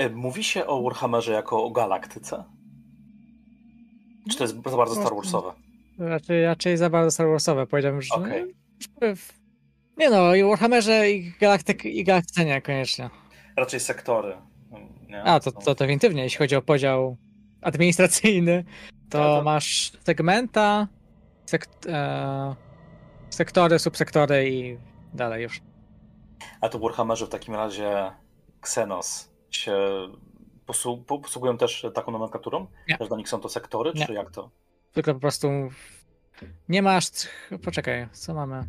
E, mówi się o Warhammerze jako o galaktyce? Czy to jest za bardzo Star Warsowe? Raczej, raczej za bardzo Star Warsowe, powiedziałbym, że... Okay. Nie no, i Warhammerze i, galaktyk, i galaktyce niekoniecznie. Raczej sektory. Nie? A, to, to definitywnie, jeśli chodzi o podział administracyjny, to, to... masz segmenta, sekt, e, sektory, subsektory i dalej już. A to Warhammerze w takim razie Xenos się posługują też taką nomenklaturą? Nie. Też dla nich są to sektory, nie. czy jak to? Tylko po prostu nie masz... Poczekaj, co mamy?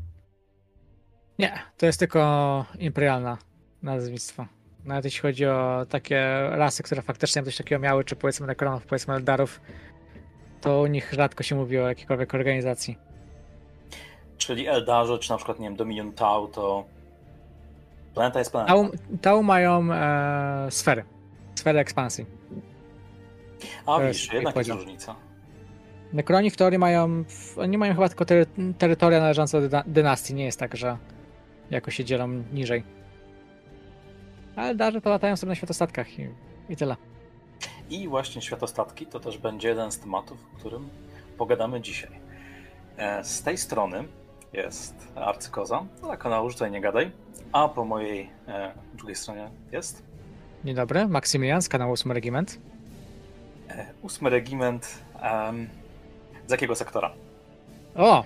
Nie, to jest tylko imperialna nazwistwo. Nawet jeśli chodzi o takie rasy, które faktycznie coś takiego miały, czy powiedzmy Necronów, powiedzmy Eldarów, to u nich rzadko się mówi o jakiejkolwiek organizacji. Czyli Eldarze, czy na przykład, nie wiem, Dominion Tau, to planeta jest planeta. Tau, Tau mają e, sfery. Sfery ekspansji. A widzisz, jednak jest różnica. Necroni w teorii mają, oni mają chyba tylko tery, terytoria należące do dynastii, nie jest tak, że jako się dzielą niżej. Ale darze to latają sobie na światostatkach i, i tyle. I właśnie światostatki to też będzie jeden z tematów, o którym pogadamy dzisiaj. E, z tej strony jest Arcykoza, dla kanału Rzucaj Nie Gadaj, a po mojej e, drugiej stronie jest... Dzień dobry, Maksymilian z kanału 8 Regiment. E, 8 Regiment um, z jakiego sektora? O!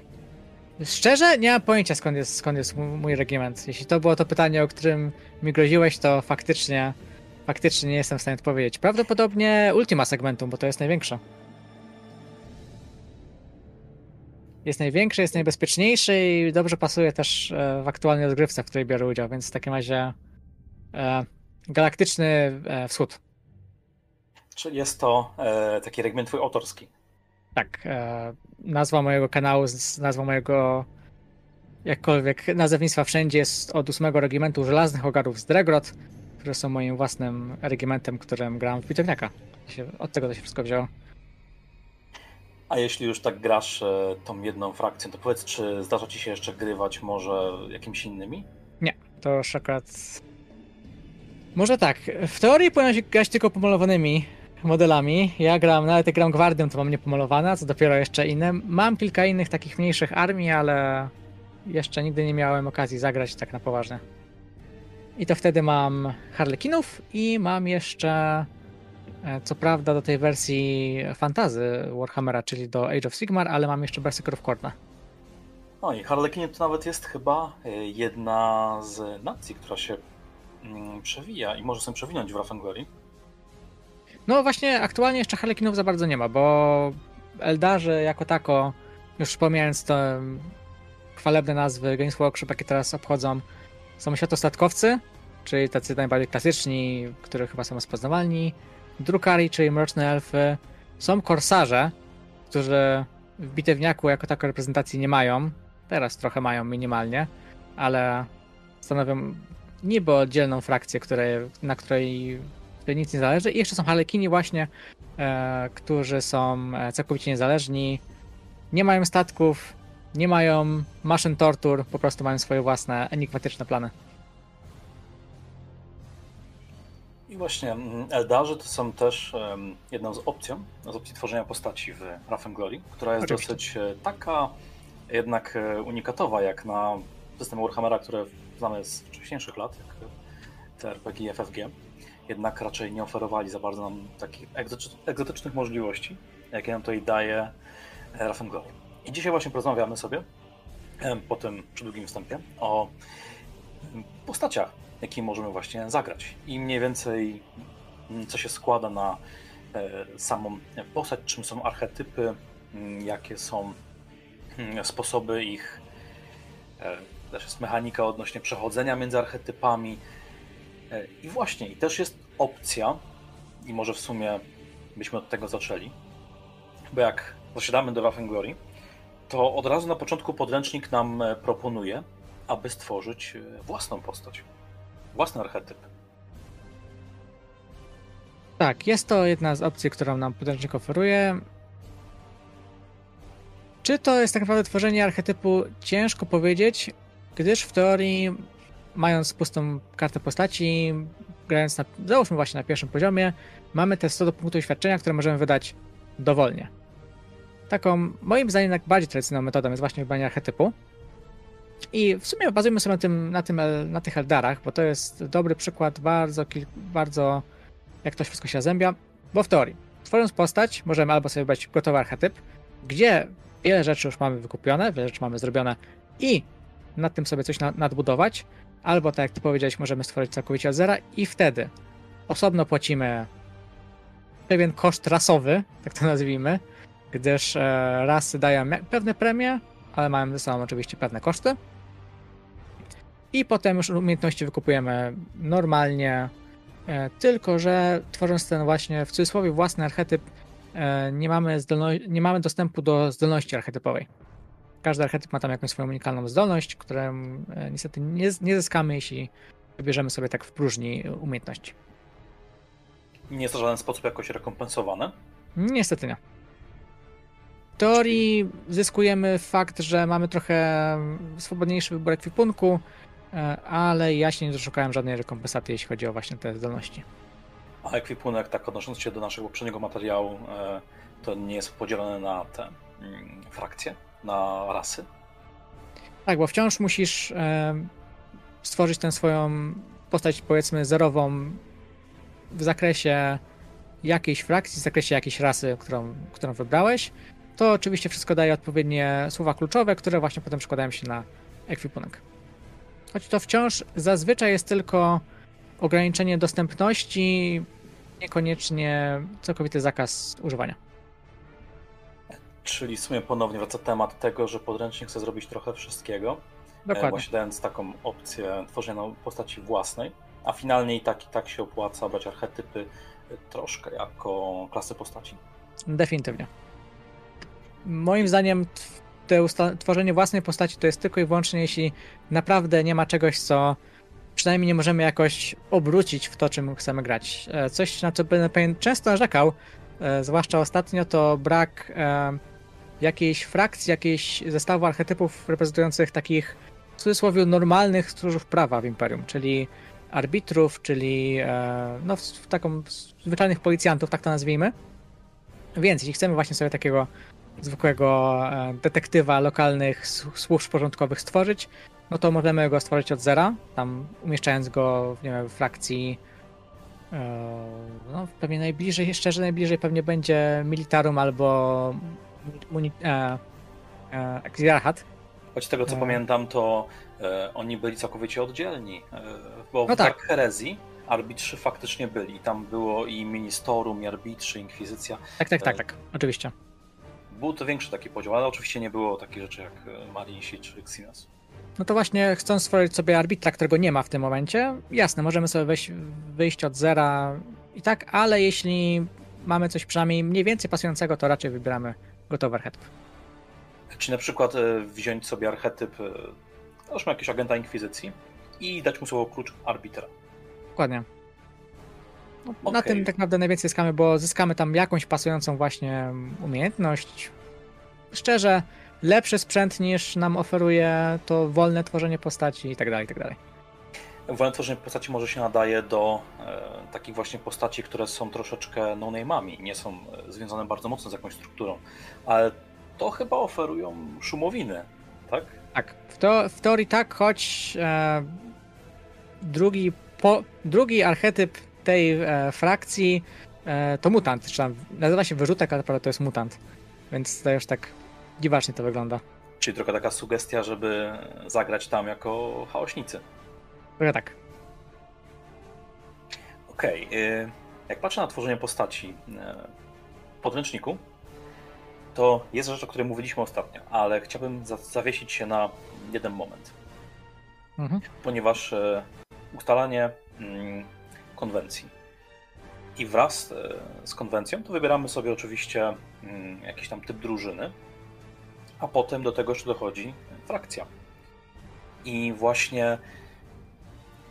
Szczerze, nie mam pojęcia skąd jest, skąd jest mój regiment. Jeśli to było to pytanie, o którym mi groziłeś, to faktycznie, faktycznie nie jestem w stanie odpowiedzieć. Prawdopodobnie Ultima Segmentum, bo to jest największe. Jest największy, jest najbezpieczniejszy i dobrze pasuje też e, w aktualnej rozgrywce, w której biorę udział, więc w takim razie e, Galaktyczny e, Wschód. Czyli jest to e, taki regiment twój autorski. Tak. E, nazwa mojego kanału, nazwa mojego jakkolwiek nazewnictwa wszędzie jest od 8 regimentu Żelaznych Ogarów z Dregrot, które są moim własnym regimentem, którym grałem w bitewniaka. Od tego to się wszystko wzięło. A jeśli już tak grasz e, tą jedną frakcją, to powiedz, czy zdarza ci się jeszcze grywać może jakimiś innymi? Nie, to już akurat... Może tak, w teorii powinno się grać tylko pomalowanymi modelami. Ja gram, nawet jak gram gwardią, to mam niepomalowane, co dopiero jeszcze inne. Mam kilka innych takich mniejszych armii, ale jeszcze nigdy nie miałem okazji zagrać tak na poważnie. I to wtedy mam Harlekinów i mam jeszcze, co prawda, do tej wersji fantazy Warhammera, czyli do Age of Sigmar, ale mam jeszcze Berserkerów Korna. No i Harlekinie to nawet jest chyba e, jedna z nacji, która się mm, przewija i może sobie przewinąć w Rafengori. No właśnie, aktualnie jeszcze Harlekinów za bardzo nie ma, bo Eldarzy jako tako, już pomijając te chwalebne nazwy Games Workshop, jakie teraz obchodzą, są światostatkowcy, czyli tacy najbardziej klasyczni, których chyba są rozpoznawalni, Drukari, czyli mroczne elfy, są korsarze, którzy w bitewniaku jako tako reprezentacji nie mają, teraz trochę mają minimalnie, ale stanowią niby oddzielną frakcję, które, na której nic nie zależy. I jeszcze są Harlekini właśnie, e, którzy są e, całkowicie niezależni, nie mają statków, nie mają maszyn tortur, po prostu mają swoje własne enigmatyczne plany. I właśnie mm, Eldarzy to są też um, jedną z opcji, z opcji tworzenia postaci w Wrath Glory, która jest Oczywiście. dosyć e, taka jednak unikatowa jak na system Warhammera, które znamy z wcześniejszych lat, jak TRPG i FFG jednak raczej nie oferowali za bardzo nam takich egzotycznych możliwości, jakie nam tutaj daje e, Raffenglory. I dzisiaj właśnie porozmawiamy sobie po tym przydługim wstępie o postaciach, jakie możemy właśnie zagrać. I mniej więcej co się składa na e, samą postać, czym są archetypy, jakie są sposoby ich, e, też jest mechanika odnośnie przechodzenia między archetypami, E, I właśnie, i też jest opcja, i może w sumie byśmy od tego zaczęli, bo jak zasiadamy do Waffen Glory, to od razu na początku podręcznik nam proponuje, aby stworzyć własną postać, własny archetyp. Tak, jest to jedna z opcji, którą nam podręcznik oferuje. Czy to jest tak naprawdę tworzenie archetypu? Ciężko powiedzieć, gdyż w teorii mając pustą kartę postaci, grając na, załóżmy właśnie na pierwszym poziomie, mamy te 100 punktów doświadczenia, które możemy wydać dowolnie. Taką, moim zdaniem, najbardziej tradycyjną metodą jest właśnie wybieranie archetypu. I w sumie bazujmy sobie na, tym, na, tym, na tych Eldarach, bo to jest dobry przykład bardzo, bardzo jak to wszystko się zazębia, bo w teorii, tworząc postać, możemy albo sobie wybrać gotowy archetyp, gdzie wiele rzeczy już mamy wykupione, wiele rzeczy mamy zrobione i nad tym sobie coś nadbudować, albo tak jak ty powiedziałeś, możemy stworzyć całkowicie od zera i wtedy osobno płacimy pewien koszt rasowy, tak to nazwijmy, gdyż e, rasy dają pewne premie, ale mają ze sobą oczywiście pewne koszty. I potem już umiejętności wykupujemy normalnie, e, tylko że tworząc ten właśnie w cudzysłowie własny archetyp, e, nie mamy, zdolno- nie mamy dostępu do zdolności archetypowej. Każdy archetyp ma tam jakąś swoją unikalną zdolność, którą e, niestety nie, nie zyskamy, jeśli wybierzemy sobie tak w próżni umiejętności. Nie jest to w żaden sposób jakoś rekompensowane? Niestety nie. W teorii zyskujemy fakt, że mamy trochę swobodniejszy wybór ekwipunku, e, ale ja się nie doszukałem żadnej rekompensaty, jeśli chodzi o właśnie te zdolności. A ekwipunek, tak odnosząc się do naszego poprzedniego materiału, e, to nie jest podzielony na te mm, frakcje, na rasy? Tak, bo wciąż musisz e, stworzyć tę swoją postać, powiedzmy, zerową w zakresie jakiejś frakcji, w zakresie jakiejś rasy, którą, którą wybrałeś to oczywiście wszystko daje odpowiednie słowa kluczowe, które właśnie potem przekładają się na ekwipunek. Choć to wciąż zazwyczaj jest tylko ograniczenie dostępności, niekoniecznie całkowity zakaz używania. Czyli w sumie ponownie wraca temat tego, że podręcznik chce zrobić trochę wszystkiego. E, Dokładnie. Właśnie dając taką opcję tworzenia postaci własnej, a finalnie i tak i tak się opłaca brać archetypy troszkę jako klasy postaci. Definitywnie. Moim zdaniem te tworzenie własnej postaci to jest tylko i wyłącznie, jeśli naprawdę nie ma czegoś, co przynajmniej nie możemy jakoś obrócić w to, czym chcemy grać. E, coś, na co będę często narzekał, e, zwłaszcza ostatnio, to brak e, jakiejś frakcji, jakiejś zestawu archetypów reprezentujących takich w cudzysłowie normalnych stróżów prawa w Imperium, czyli arbitrów, czyli no, taką zwyczajnych policjantów, tak to nazwijmy. Więc jeśli chcemy właśnie sobie takiego zwykłego e, detektywa lokalnych służb porządkowych stworzyć, no to możemy go stworzyć od zera, tam umieszczając go nie wiem, w frakcji e, no pewnie najbliżej, szczerze najbliżej pewnie będzie Militarum albo muni, e, e, Choć tego co e... pamiętam, to e, oni byli całkowicie oddzielni, e, bo no w tak. herezji arbitrzy faktycznie byli. Tam było i Ministerum, i arbitrzy, inkwizycja. Tak, tak, tak, tak, oczywiście. Był to większy taki podział, ale oczywiście nie było takich rzeczy jak e, Marisi czy Xinas. No to właśnie chcąc stworzyć sobie arbitra, którego nie ma w tym momencie, jasne, możemy sobie wejść, wyjść od zera i tak, ale jeśli mamy coś przynajmniej mniej więcej pasującego, to raczej wybieramy gotowy archetyp. Czy na przykład e, wziąć sobie archetyp, załóżmy jakiegoś agenta Inkwizycji i dać mu słowo klucz arbitra. Dokładnie. No, okay. Na tym tak naprawdę najwięcej zyskamy, bo zyskamy tam jakąś pasującą właśnie umiejętność. Szczerze, lepszy sprzęt niż nam oferuje to wolne tworzenie postaci i tak dalej, i tak dalej. Wolne tworzenie postaci może się nadaje do e, takich właśnie postaci, które są troszeczkę no-name'ami, nie są e, związane bardzo mocno z jakąś strukturą, ale to chyba oferują szumowiny, tak? Tak, w, to, w teorii tak, choć e, drugi, po, drugi archetyp tej e, frakcji e, to mutant. Czy tam nazywa się wyrzutek, ale naprawdę to jest mutant. Więc to już tak dziwacznie to wygląda. Czyli trochę taka sugestia, żeby zagrać tam jako chaośnicy. Trochę tak. Okej. Okay. Jak patrzę na tworzenie postaci w podręczniku, to jest rzecz, o której mówiliśmy ostatnio, ale chciałbym zawiesić się na jeden moment. Mhm. Ponieważ e, ustalanie mm, konwencji. I wraz e, z konwencją to wybieramy sobie oczywiście mm, jakiś tam typ drużyny, a potem do tego jeszcze dochodzi frakcja. I właśnie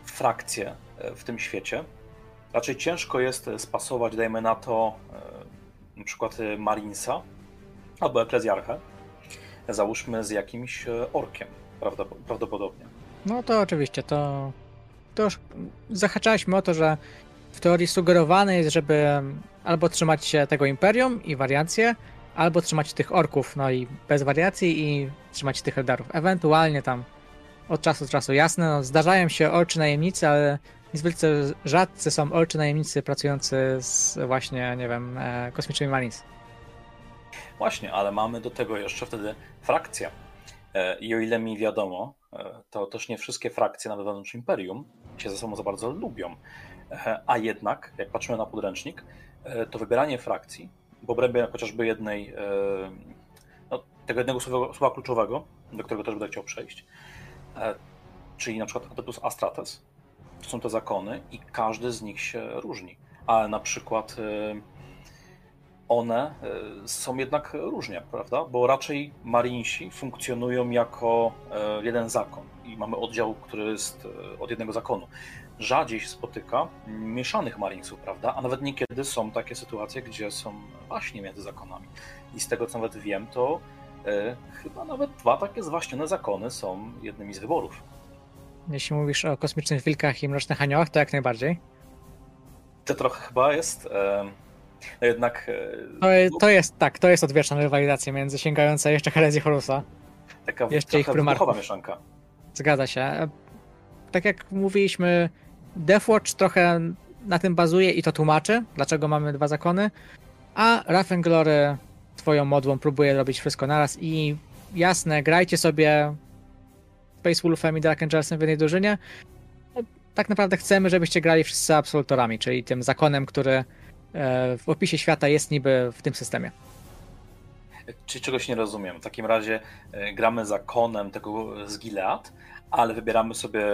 frakcje e, w tym świecie raczej ciężko jest spasować, dajmy na to, e, na przykład Marinsa albo Eklezjarchę, załóżmy z jakimś orkiem, prawdopodobnie. No to oczywiście, to to już zahaczaliśmy o to, że w teorii sugerowane jest, żeby albo trzymać się tego Imperium i wariacje, albo trzymać tych orków, no i bez wariacji i trzymać tych Eldarów. Ewentualnie tam od czasu do czasu, jasne, no, zdarzają się orczy najemnicy, ale niezwykle rzadcy są orczy najemnicy pracujący z właśnie, nie wiem, e, kosmicznymi Marines. Właśnie, ale mamy do tego jeszcze wtedy frakcję. E, I o ile mi wiadomo, e, to też nie wszystkie frakcje, nawet wewnątrz Imperium, się ze sobą za bardzo lubią. E, a jednak, jak patrzymy na podręcznik, to wybieranie frakcji, w obrębie chociażby jednej, no, tego jednego słowa, słowa, kluczowego, do którego też będę chciał przejść, czyli na przykład Adeptus Astrates, to są te zakony i każdy z nich się różni. Ale na przykład one e, są jednak różnie, prawda? Bo raczej Marinsi funkcjonują jako e, jeden zakon i mamy oddział, który jest e, od jednego zakonu. Rzadziej się spotyka mieszanych Marinesów, prawda? A nawet niekiedy są takie sytuacje, gdzie są właśnie między zakonami. I z tego co nawet wiem, to chyba nawet dwa takie zwaśnione zakony są jednymi z wyborów. Jeśli mówisz o kosmicznych wilkach i mrocznych aniołach, to jak najbardziej. To trochę chyba jest. E, jednak. E, to, jest, to jest tak, to jest odwieczna rywalizacja między sięgająca jeszcze herezji Horusa. Taka jeszcze ich prymarków. mieszanka. Zgadza się. Tak jak mówiliśmy, Deathwatch trochę na tym bazuje i to tłumaczy, dlaczego mamy dwa zakony, a Raffenglory twoją modłą próbuje robić wszystko naraz i jasne, grajcie sobie Space Wolfem i Dark Angelsem w jednej drużynie. Tak naprawdę chcemy, żebyście grali wszyscy absolutorami, czyli tym zakonem, który w opisie świata jest niby w tym systemie. Czyli czegoś nie rozumiem. W takim razie e, gramy zakonem tego z Gilead, ale wybieramy sobie,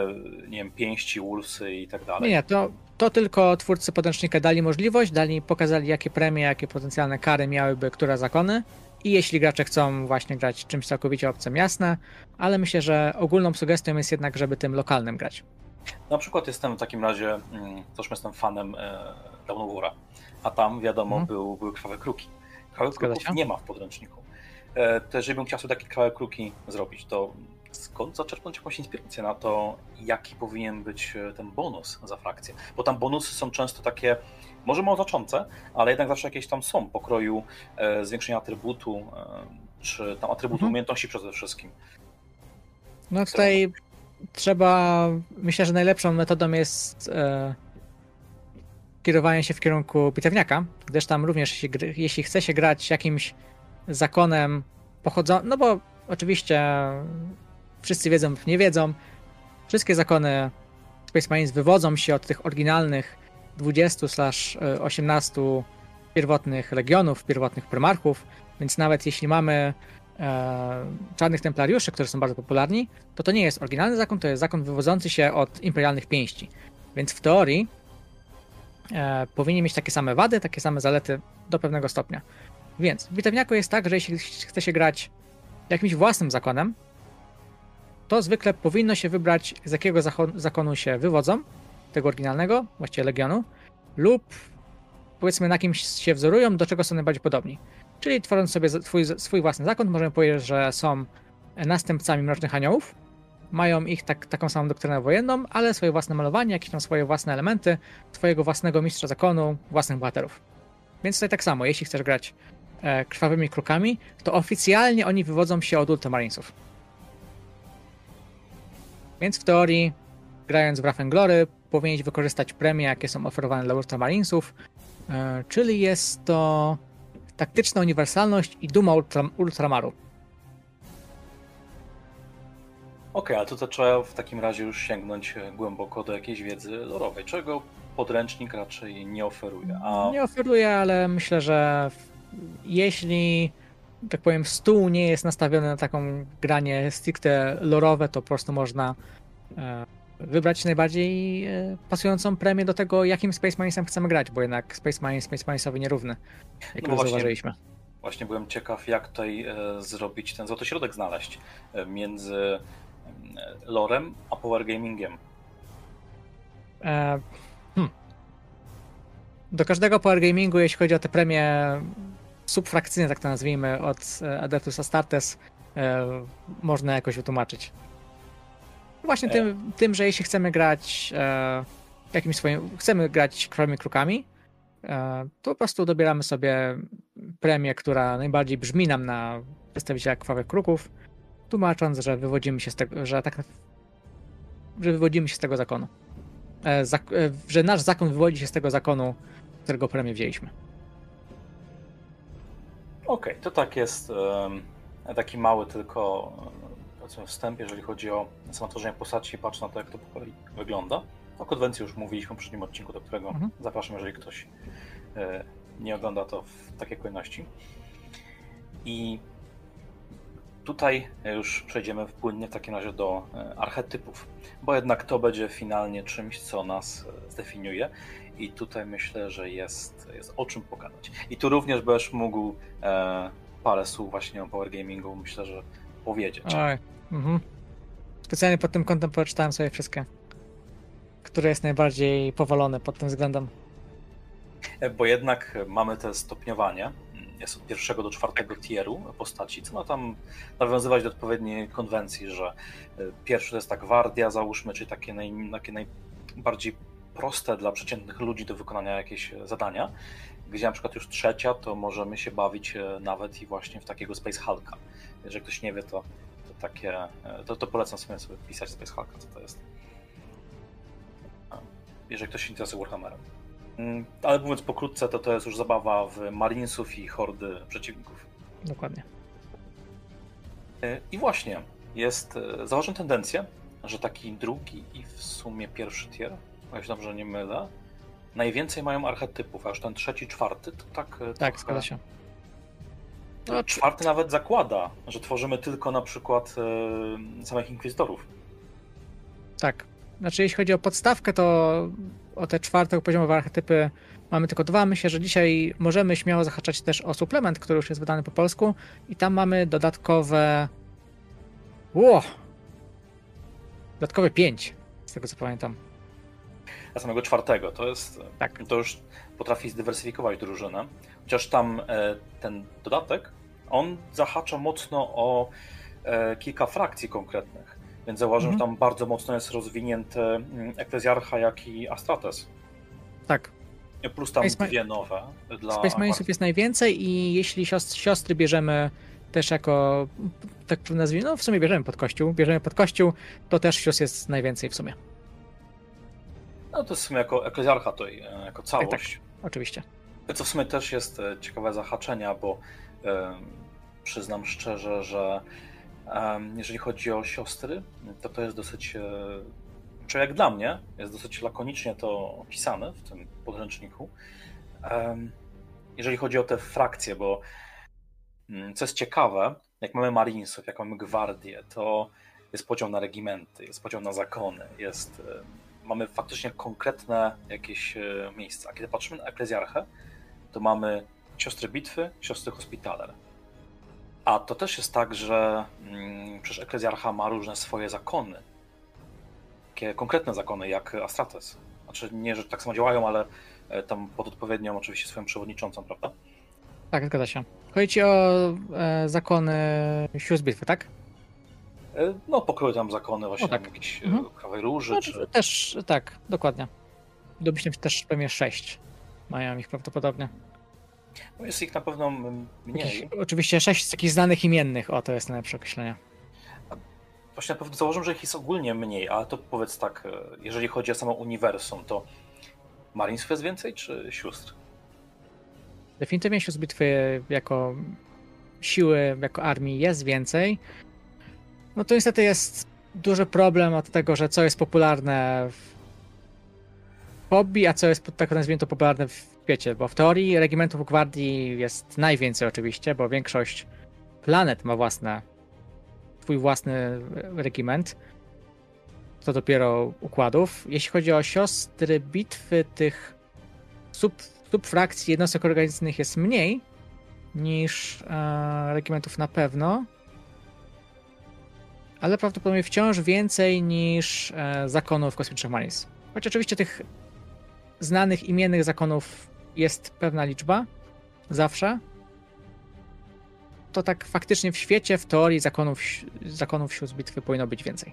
nie wiem, pięści, wolfsy i tak dalej. Nie, to, to tylko twórcy podręcznika dali możliwość, dali, pokazali jakie premie, jakie potencjalne kary miałyby które zakony. I jeśli gracze chcą właśnie grać czymś całkowicie obcym, jasne, ale myślę, że ogólną sugestią jest jednak, żeby tym lokalnym grać. Na przykład jestem w takim razie, mm, też jestem fanem e, Dawnowara a tam wiadomo mhm. był, były krwawe kruki. Krwawych kruków nie ma w podręczniku. E, to jeżeli bym chciał sobie takie krwawe kruki zrobić, to skąd zaczerpnąć jakąś inspirację na to, jaki powinien być e, ten bonus za frakcję? Bo tam bonusy są często takie, może mało znaczące, ale jednak zawsze jakieś tam są, pokroju e, zwiększenia atrybutu, e, czy tam atrybutu mhm. umiejętności przede wszystkim. No tutaj trzeba, myślę, że najlepszą metodą jest e, kierowanie się w kierunku bitewniaka, gdyż tam również, jeśli, jeśli chce się grać jakimś zakonem pochodzącym, no bo oczywiście wszyscy wiedzą nie wiedzą, wszystkie zakony Space Marines wywodzą się od tych oryginalnych 20-18 pierwotnych legionów, pierwotnych prymarchów, więc nawet jeśli mamy e, czarnych templariuszy, którzy są bardzo popularni, to to nie jest oryginalny zakon, to jest zakon wywodzący się od imperialnych pięści. Więc w teorii e, powinien mieć takie same wady, takie same zalety do pewnego stopnia. Więc w bitewniaku jest tak, że jeśli chce się grać jakimś własnym zakonem, to zwykle powinno się wybrać, z jakiego zakonu się wywodzą, tego oryginalnego, właściwie legionu, lub powiedzmy na kimś się wzorują, do czego są najbardziej podobni. Czyli tworząc sobie swój, swój własny zakon, możemy powiedzieć, że są następcami Mrocznych Aniołów, mają ich tak, taką samą doktrynę wojenną, ale swoje własne malowanie, jakieś tam swoje własne elementy, swojego własnego mistrza zakonu, własnych bohaterów. Więc tutaj tak samo, jeśli chcesz grać e, krwawymi krokami, to oficjalnie oni wywodzą się od Ultramarinesów. Więc w teorii, grając w Raffenglory, powinieneś wykorzystać premie, jakie są oferowane dla Ultramarinesów, e, czyli jest to taktyczna uniwersalność i duma ultra, Ultramaru. Okej, ale to trzeba w takim razie już sięgnąć e, głęboko do jakiejś wiedzy lorowej, czego podręcznik raczej nie oferuje. A... Nie oferuje, ale myślę, że jeśli tak powiem, stół nie jest nastawiony na taką granie stricte lorowe, to po prostu można e, wybrać najbardziej e, pasującą premię do tego, jakim Space Marinesem chcemy grać, bo jednak Space Marines Space Marinesowi nierówny, jak no zauważyliśmy. Właśnie byłem ciekaw, jak tutaj zrobić ten złoty środek znaleźć między lorem, a power gamingiem? E, hmm. Do każdego power gamingu, jeśli chodzi o te premie subfrakcyjne, tak to nazwijmy, od e, Adeptus Astartes, e, można jakoś wytłumaczyć. Właśnie e. tym, tym, że jeśli chcemy grać e, jakimś swoim, chcemy grać krwawymi krukami, e, to po prostu dobieramy sobie premię, która najbardziej brzmi nam na przedstawiciela krwawych kruków, tłumacząc, że wywodzimy się z tego, że tak że wywodzimy się z tego zakonu. E, zak e, że nasz zakon wywodzi się z tego zakonu, którego premię wzięliśmy. Okej, okay, to tak jest um, taki mały tylko wstęp, jeżeli chodzi o samo tworzenie postaci, patrz na to, jak to po kolei wygląda. O konwencji już mówiliśmy w poprzednim odcinku, do którego mhm. zapraszam, jeżeli ktoś e, nie ogląda to w takiej kolejności. I tutaj już przejdziemy płynnie w takim razie do e, archetypów, bo jednak to będzie finalnie czymś, co nas e, zdefiniuje. I tutaj myślę, że jest, jest o czym pogadać. I tu również będziesz mógł e, parę słów właśnie o Power Gamingu, myślę, że powiedzieć. Oj. Mhm. Specjalnie pod tym kątem przeczytałem sobie wszystkie, które jest najbardziej powolone pod tym względem. E, bo jednak mamy te stopniowanie. Jest od pierwszego do czwartego tieru postaci, co ma tam nawiązywać do odpowiedniej konwencji, że e, pierwszy to jest ta gwardia, załóżmy, czyli takie, naj, takie najbardziej proste dla przeciętnych ludzi do wykonania jakieś zadania, gdzie na przykład już trzecia, to możemy się bawić e, nawet i właśnie w takiego Space Hulka. Jeżeli ktoś nie wie, to takie, e, to, to polecam sobie, sobie pisać Space Hulka, co to jest. Jeżeli ktoś się interesuje Warhammerem. Mm, ale mówiąc pokrótce, to to jest już zabawa w Marinesów i hordy przeciwników. Dokładnie. E, I właśnie, jest, e, zauważyłem tendencję, że taki drugi i w sumie pierwszy tier, o się dobrze nie mylę, najwięcej mają archetypów, a już ten trzeci, czwarty to tak... Tak, zgadza się. No, czwarty nawet zakłada, że tworzymy tylko na przykład e, samych inkwizytorów. Tak. Znaczy, jeśli chodzi o podstawkę, to o te czwarte poziomowe archetypy mamy tylko dwa. Myślę, że dzisiaj możemy śmiało zahaczać też o suplement, który już jest wydany po polsku i tam mamy dodatkowe... Ło! Dodatkowe pięć, z tego co pamiętam. A samego czwartego, to jest... Tak. To już potrafi zdywersyfikować drużynę. Chociaż tam e, ten dodatek, on zahacza mocno o e, kilka frakcji konkretnych. Więc zauważyłem, mhm. że tam bardzo mocno jest rozwinięty mm, Eklezjarcha, jak i Astrates. Tak. Plus tam Space dwie nowe. Dla Space Marinesów jest najwięcej i jeśli siostry bierzemy też jako, tak nazwijmy, no w sumie bierzemy pod kościół, bierzemy pod kościół, to też siostr jest najwięcej w sumie. No to jest w sumie jako eklezjarcha to jako całość. Tak, tak. Oczywiście. Co w sumie też jest e, ciekawe zahaczenia, bo e, przyznam szczerze, że e, jeżeli chodzi o siostry, to to jest dosyć, e, czy jak dla mnie, jest dosyć lakonicznie to opisane w tym podręczniku. E, jeżeli chodzi o te frakcje, bo mm, co jest ciekawe, jak mamy Marinesów, jak mamy Gwardię, to jest podział na regimenty, jest podział na zakony, jest, e, mamy faktycznie konkretne jakieś miejsca. Kiedy patrzymy na Eklezjarchę, to mamy siostry bitwy, siostry hospitaler. A to też jest tak, że mm, przecież Eklezjarcha ma różne swoje zakony. Takie konkretne zakony, jak Astrates. Znaczy nie, że tak samo działają, ale e, tam pod odpowiednią oczywiście swoją przewodniczącą, prawda? Tak, zgadza się. Chodzi ci o e, zakony sióstr bitwy, tak? E, no, pokroju tam zakony właśnie o, tak. jakieś e, mhm. róży, no, czy... Też, tak, dokładnie. Domyślam się też pewnie sześć mają ich prawdopodobnie. No jest ich na pewno mniej. oczywiście sześć takich znanych imiennych, o to jest najlepsze określenie. Właśnie na pewno założę, że ich jest ogólnie mniej, ale to powiedz tak, e, jeżeli chodzi o samo uniwersum, to Marinesów jest więcej, czy sióstr? Definitywnie sióstr bitwy jako siły, jako armii jest więcej. No to niestety jest duży problem od tego, że co jest popularne w hobby, a co jest tak nazwijmy to popularne w świecie, bo w teorii regimentów gwardii jest najwięcej oczywiście, bo większość planet ma własne, swój własny regiment, to dopiero układów. Jeśli chodzi o siostry bitwy tych sub, subfrakcji jednostek organizacyjnych jest mniej niż e, regimentów na pewno, ale prawdopodobnie wciąż więcej niż e, zakonów kosmicznych Marines. Choć oczywiście tych znanych imiennych zakonów jest pewna liczba, zawsze, to tak faktycznie w świecie, w teorii zakonów, zakonów sióstr bitwy powinno być więcej.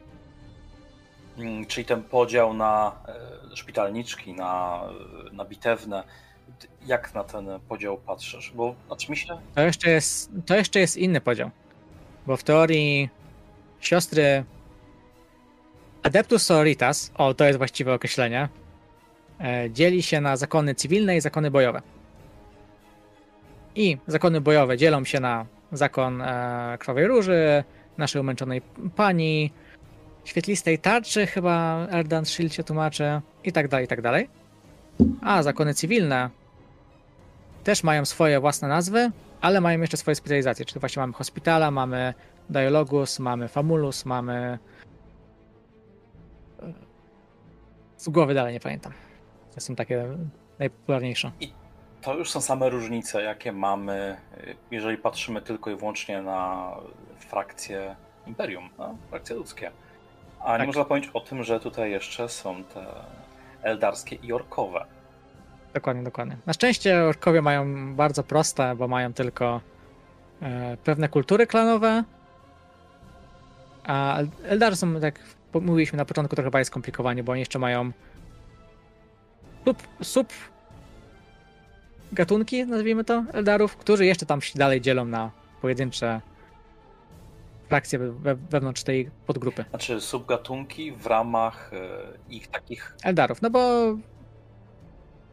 Mm, czyli ten podział na e, szpitalniczki, na, na bitewne. Jak na ten podział patrzysz? Bo znaczy mi się. To jeszcze jest, to jeszcze jest inny podział. Bo w teorii siostry Adeptus Sororitas, o to jest właściwe określenie, e, dzieli się na zakony cywilne i zakony bojowe. I zakony bojowe dzielą się na zakon e, Krwawej Róży, naszej umęczonej pani, świetlistej tarczy, chyba Erdan Shield się tłumaczy, i tak dalej, i tak dalej. A zakony cywilne też mają swoje własne nazwy, ale mają jeszcze swoje specjalizacje, czyli właśnie mamy Hospitala, mamy Dialogus, mamy Famulus, mamy... Z głowy dalej nie pamiętam. To są takie najpopularniejsze. I to już są same różnice, jakie mamy, jeżeli patrzymy tylko i wyłącznie na frakcje Imperium, na frakcje ludzkie. A tak. nie można powiedzieć o tym, że tutaj jeszcze są te eldarskie i orkowe. Dokładnie, dokładnie. Na szczęście orkowie mają bardzo proste, bo mają tylko e, pewne kultury klanowe, a Eldarzy są, tak mówiliśmy na początku, trochę bardziej skomplikowani, bo oni jeszcze mają sub, sub gatunki, nazwijmy to, Eldarów, którzy jeszcze tam się dalej dzielą na pojedyncze frakcje we, wewnątrz tej podgrupy. Znaczy subgatunki w ramach e, ich takich... Eldarów, no bo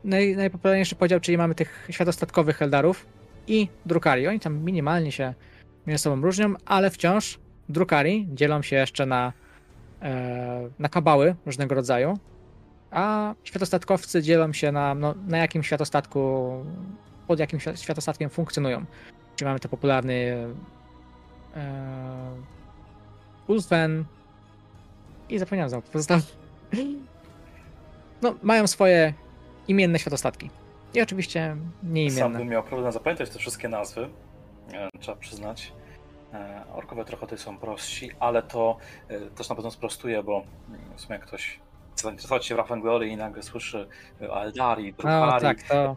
naj, najpopularniejszy podział, czyli mamy tych światostatkowych Eldarów i Drukari. Oni tam minimalnie się między sobą różnią, ale wciąż Drukari dzielą się jeszcze na, e, na kabały różnego rodzaju, a światostatkowcy dzielą się na, no, na jakim światostatku, pod jakim światostatkiem funkcjonują. Czyli mamy te popularny e, i zapomniałem znowu pozostałych. No, mają swoje imienne światostatki. I oczywiście nieimienne. Sam bym miał problem zapamiętać te wszystkie nazwy, trzeba przyznać. E, orkowie trochę tutaj są prostsi, ale to e, też na pewno sprostuje, bo mm, w sumie jak ktoś zainteresować się Wrath Glory i nagle słyszy o Eldari, Drukhari. tak, to...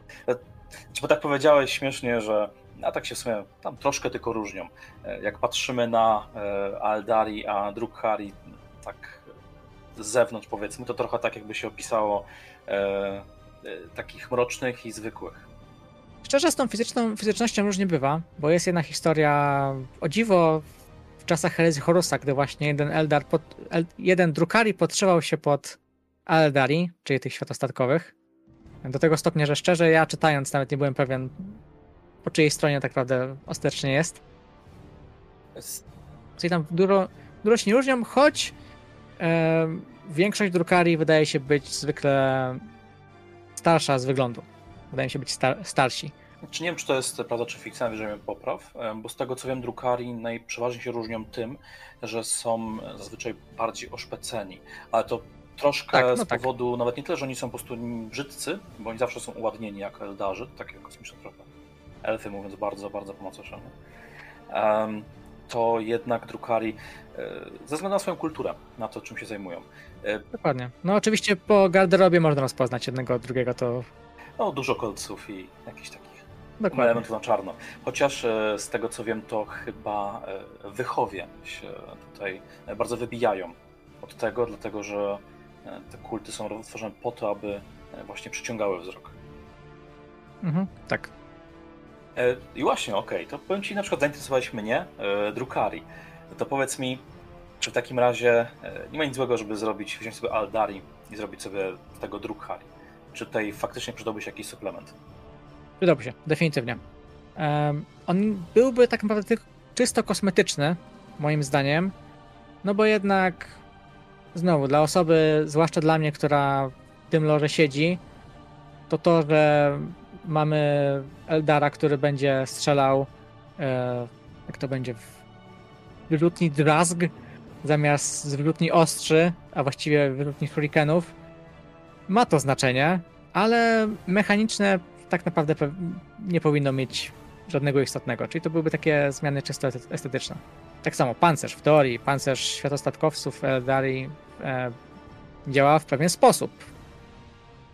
Czy bo tak powiedziałeś śmiesznie, że a tak się w sumie tam troszkę tylko różnią. E, jak patrzymy na Aldari, a Drukhari, tak z zewnątrz powiedzmy, to trochę tak jakby się opisało takich mrocznych i zwykłych. Szczerze, z tą fizyczną, fizycznością różnie bywa, bo jest jedna historia, o dziwo, w czasach herezji Horusa, gdy właśnie jeden Eldar, pod, jeden Drukari podszywał się pod Eldari, czyli tych światostatkowych. Do tego stopnia, że szczerze, ja czytając nawet nie byłem pewien, po czyjej stronie tak naprawdę ostatecznie jest. Czyli tam dużo, dużo się nie różnią, choć e, większość Drukari wydaje się być zwykle starsza z wyglądu wydaje mi się być star starsi. Czy nie wiem, czy to jest prawda, czy fikcja, bierzemy popraw, bo z tego co wiem, drukari najprzeważniej się różnią tym, że są zazwyczaj bardziej oszpeceni, ale to troszkę tak, no z tak. powodu, nawet nie tyle, że oni są po prostu brzydcy, bo oni zawsze są uładnieni jako eldarzy, tak jak kosmiczne trochę elfy, mówiąc bardzo, bardzo po macoszemu, um, to jednak drukari e, ze względu na swoją kulturę, na to, czym się zajmują. E, Dokładnie. No oczywiście po garderobie można rozpoznać jednego od drugiego, to no, dużo kolców i jakichś takich Dokładnie. elementów na czarno. Chociaż e, z tego co wiem, to chyba wychowie się tutaj bardzo wybijają od tego, dlatego że te kulty są tworzone po to, aby właśnie przyciągały wzrok. Mhm, tak. I właśnie, okej, okay, to powiem Ci, na przykład zainteresowałeś mnie Drukari. To powiedz mi, czy w takim razie nie ma nic złego, żeby zrobić, wziąć sobie Aldari i zrobić sobie tego Drukari? czy tutaj faktycznie przydałby się jakiś suplement? Przydałby się, definitywnie. Um, on byłby tak naprawdę czysto kosmetyczny, moim zdaniem, no bo jednak znowu, dla osoby, zwłaszcza dla mnie, która w tym lore siedzi, to to, że mamy Eldara, który będzie strzelał e, jak to będzie w wylutni drazg zamiast z wylutni ostrzy, a właściwie wylutni shurikenów, ma to znaczenie, ale mechaniczne tak naprawdę nie powinno mieć żadnego istotnego. Czyli to byłyby takie zmiany czysto estetyczne. Tak samo pancerz w teorii, pancerz światostatkowców Eldari e, działa w pewien sposób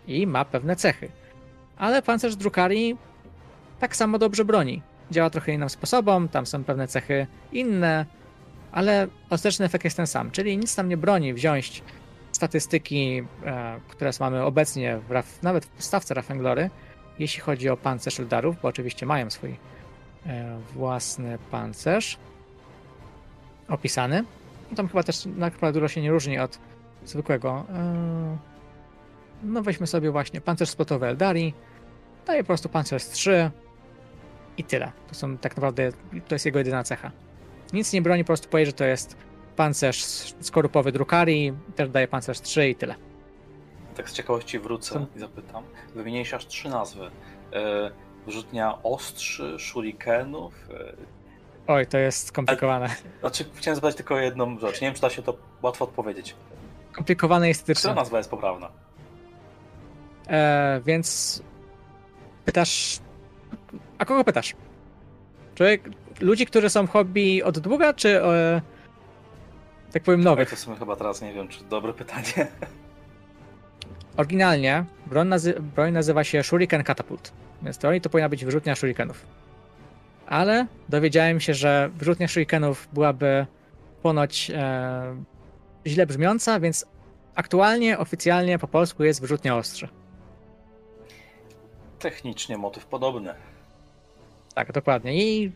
i ma pewne cechy. Ale pancerz Drukari tak samo dobrze broni. Działa trochę innym sposobem, tam są pewne cechy inne, ale ostateczny efekt jest ten sam. Czyli nic tam nie broni wziąć statystyki, e, które mamy obecnie w Raf, nawet w podstawce Rafenglory, jeśli chodzi o pancerz Eldarów, bo oczywiście mają swój e, własny pancerz opisany. Tam chyba też naprawdę dużo się nie różni od zwykłego. E, no weźmy sobie właśnie pancerz spotowy Eldari, daje po prostu pancerz 3 i tyle. To są tak naprawdę, to jest jego jedyna cecha. Nic nie broni, po prostu powie, że to jest pancerz skorupowy Drukari, też daje pancerz 3 i tyle. Tak z ciekawości wrócę Co? i zapytam. Wymieniłeś aż trzy nazwy. E, wyrzutnia ostrzy, shurikenów. Oj, to jest skomplikowane. A, znaczy, chciałem zadać tylko jedną rzecz. Nie wiem, czy da się to łatwo odpowiedzieć. Komplikowane jest estetycznie. Która nazwa jest poprawna? E, więc pytasz. A kogo pytasz? Człowiek, ludzi, którzy są w hobby od długa, czy e, tak powiem nowych? To w chyba teraz nie wiem, czy dobre pytanie. Oryginalnie broń, nazy broń nazywa się Shuriken Catapult, więc teorii to powinna być wyrzutnia shurikenów. Ale dowiedziałem się, że wyrzutnia shurikenów byłaby ponoć e, źle brzmiąca, więc aktualnie, oficjalnie po polsku jest wyrzutnia ostrze. Technicznie motyw podobny. Tak, dokładnie. I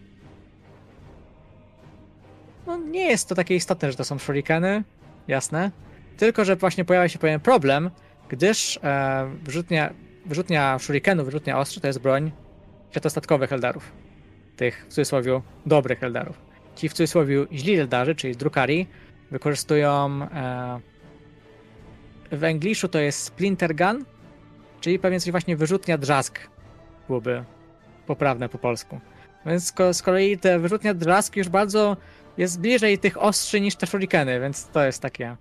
no, nie jest to takie istotne, że to są shurikeny, jasne. Tylko, że właśnie pojawia się pewien problem, gdyż e, wyrzutnia, wyrzutnia shurikenów, wyrzutnia ostrzy to jest broń światostatkowych Eldarów. Tych w cudzysłowie dobrych Eldarów. Ci w cudzysłowie źli Eldarzy, czyli Drukari, wykorzystują e, w Engliszu to jest Splinter Gun, czyli pewnie coś właśnie wyrzutnia drzask byłoby poprawne po polsku. Więc z kolei te wyrzutnia drzask już bardzo jest bliżej tych ostrzy niż te shurikeny, więc to jest takie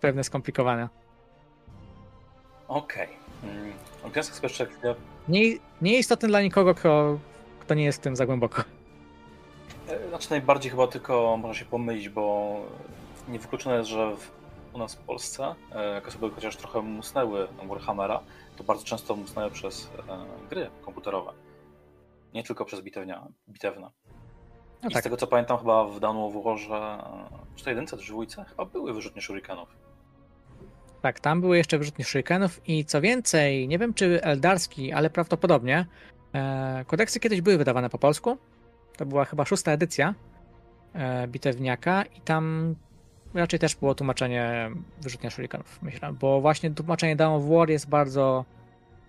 pewne skomplikowane. Okej. Okay. Wniosek jeszcze chwilę. Nie, nie istotny dla nikogo, kto, kto nie jest w tym za głęboko. E, znaczy najbardziej chyba tylko można się pomylić, bo niewykluczone jest, że w, u nas w Polsce, e, jak osoby chociaż trochę musnęły Warhammera, to bardzo często musnęły przez e, gry komputerowe. Nie tylko przez bitewnia, bitewne. No I tak. z tego co pamiętam, chyba w Dawn of Warze, czy to jedynce, czy dwójce, chyba były wyrzutnie shurikenów. Tak, tam były jeszcze wyrzutnie shurikenów i co więcej, nie wiem czy Eldarski, ale prawdopodobnie kodeksy kiedyś były wydawane po polsku. To była chyba szósta edycja e, bitewniaka i tam raczej też było tłumaczenie wyrzutnia shurikenów, myślę, bo właśnie tłumaczenie Dawn of War jest bardzo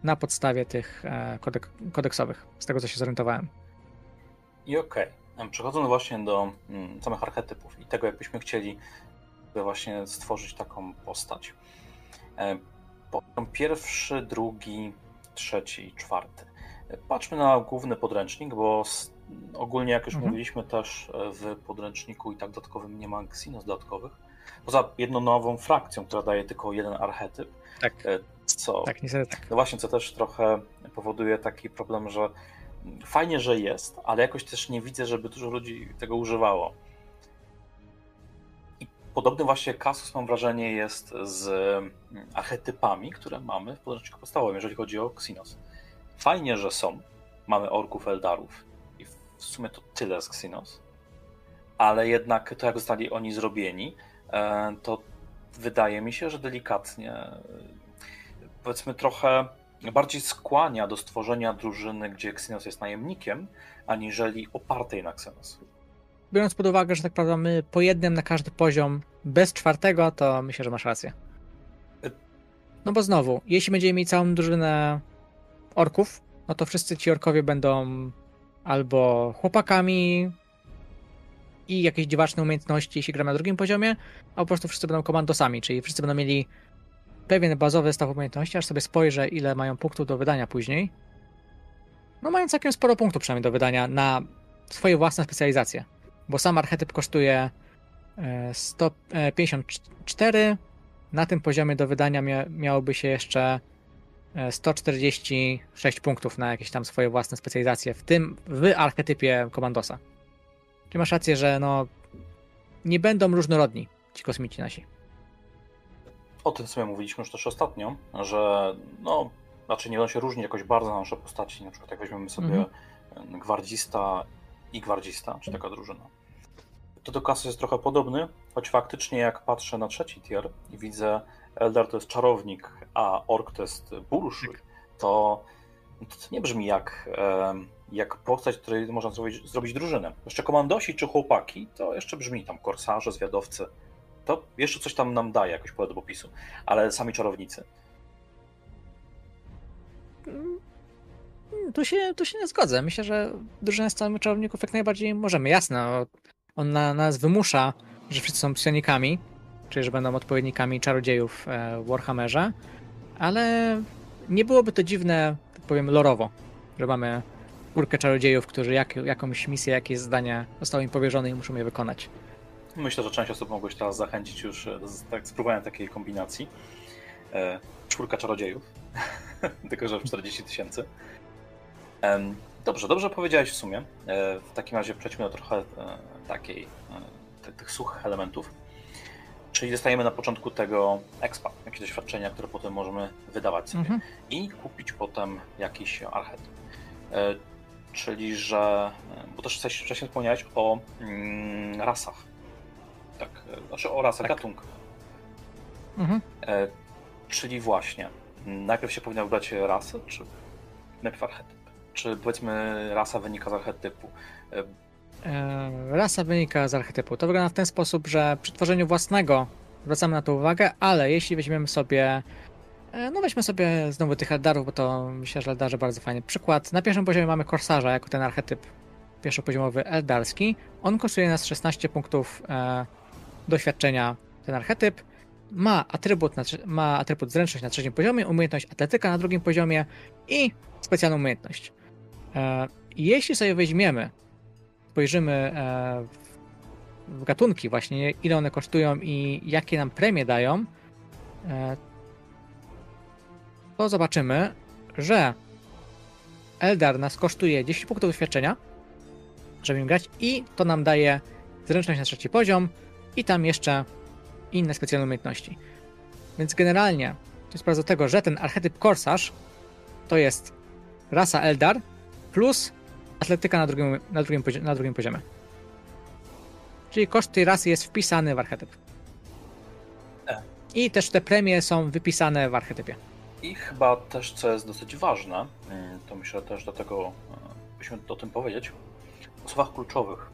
na podstawie tych e, kodek kodeksowych, z tego co się zorientowałem. I okej. Okay. Przechodząc właśnie do mm, samych archetypów i tego, jakbyśmy chcieli właśnie stworzyć taką postać. E, poziom pierwszy, drugi, trzeci, czwarty. E, patrzmy na główny podręcznik, bo ogólnie, jak już mhm. mówiliśmy, też e, w podręczniku i tak dodatkowym nie ma Xenos dodatkowych. Poza jedną nową frakcją, która daje tylko jeden archetyp. Tak. Co, tak, niestety tak. No właśnie, co też trochę powoduje taki problem, że fajnie, że jest, ale jakoś też nie widzę, żeby dużo ludzi tego używało. I podobny właśnie kasus, mam wrażenie, jest z mm, archetypami, które mamy w podręczniku podstawowym, jeżeli chodzi o Xenos. Fajnie, że są. Mamy orków, eldarów i w sumie to tyle z Xenos, ale jednak to, jak zostali oni zrobieni, e, to wydaje mi się, że delikatnie, e, powiedzmy trochę bardziej skłania do stworzenia drużyny, gdzie Xenos jest najemnikiem, aniżeli opartej na Xenos. Biorąc pod uwagę, że tak naprawdę my po jednym na każdy poziom, bez czwartego, to myślę, że masz rację. No bo znowu, jeśli będziemy mieć całą drużynę orków, no to wszyscy ci orkowie będą albo chłopakami i jakieś dziwaczne umiejętności, jeśli gramy na drugim poziomie, a po prostu wszyscy będą komandosami, czyli wszyscy będą mieli pewien bazowy zestaw umiejętności, aż sobie spojrzę, ile mają punktów do wydania później. No mają całkiem sporo punktów przynajmniej do wydania na swoje własne specjalizacje, bo sam archetyp kosztuje 154, e, na tym poziomie do wydania mia miałoby się jeszcze 146 e, punktów na jakieś tam swoje własne specjalizacje, w tym w archetypie komandosa. Czyli masz rację, że no nie będą różnorodni ci kosmici nasi o tym sobie mówiliśmy już też ostatnio, że no, znaczy nie on się różni jakoś bardzo na nasze postaci. Na przykład jak weźmiemy sobie mhm. gwardzista i gwardzista, czy taka drużyna. To do klasy jest trochę podobny, choć faktycznie jak patrzę na trzeci tier i widzę Eldar to jest czarownik, a ork to jest burszuj, tak. to, to nie brzmi jak, jak postać, której można zrobić, zrobić drużynę. Jeszcze komandosi czy chłopaki, to jeszcze brzmi tam korsarze, zwiadowcy. To jeszcze coś tam nam daje, jakoś pole do popisu. Ale sami czarownicy. Mm, tu się, tu się nie zgodzę. Myślę, że drużynę z całych czarowników jak najbardziej możemy. Jasne, on na nas wymusza, że wszyscy są psionikami, czyli że będą odpowiednikami czarodziejów e, w Warhammerze, ale nie byłoby to dziwne, tak powiem, lorowo, że mamy czwórkę czarodziejów, którzy jak, jakąś misję, jakieś zadanie zostało im powierzone i muszą je wykonać. Myślę, że część osób mogłeś teraz zachęcić już e, do tak, spróbowania takiej kombinacji. E, czwórka czarodziejów, tylko że w 40 tysięcy. Dobrze, dobrze powiedziałeś w sumie. E, w takim razie przejdźmy do trochę e, takiej, e, tych suchych elementów. Czyli dostajemy na początku tego expa, jakieś doświadczenia, które potem możemy wydawać sobie mhm. i kupić potem jakiś archetyp. Czyli, że, bo też wcześniej wspomniałeś o mm, rasach. Tak, znaczy o rasach, tak. gatunkach. Mhm. Czyli właśnie, najpierw się powinna wybrać rasę, czy najpierw archetyp? czy powiedzmy rasa wynika z archetypu? E, rasa wynika z archetypu. To wygląda w ten sposób, że przy tworzeniu własnego zwracamy na to uwagę, ale jeśli weźmiemy sobie e, no weźmy sobie znowu tych eldarów, bo to myślę, że eldarze bardzo fajny przykład. Na pierwszym poziomie mamy korsarza jako ten archetyp pierwszopoziomowy eldarski. On kosztuje nas 16 punktów e, doświadczenia, ten archetyp. Ma atrybut, na, ma atrybut zręczność na trzecim poziomie, umiejętność atletyka na drugim poziomie i specjalną umiejętność. E, jeśli sobie weźmiemy, spojrzymy e, w gatunki właśnie, ile one kosztują i jakie nam premie dają, e, to zobaczymy, że Eldar nas kosztuje 10 punktów doświadczenia, żeby im grać i to nam daje zręczność na trzeci poziom i tam jeszcze inne specjalne umiejętności. Więc generalnie to jest tego, że ten archetyp korsarz to jest rasa Eldar, plus atletyka na drugim, na drugim, na drugim poziomie. Czyli koszt tej rasy jest wpisany w archetyp. E. I też te premie są wypisane w archetypie. I chyba też, co jest dosyć ważne, mm, to myślę też do tego, e, byśmy o tym powiedzieć, o słowach kluczowych.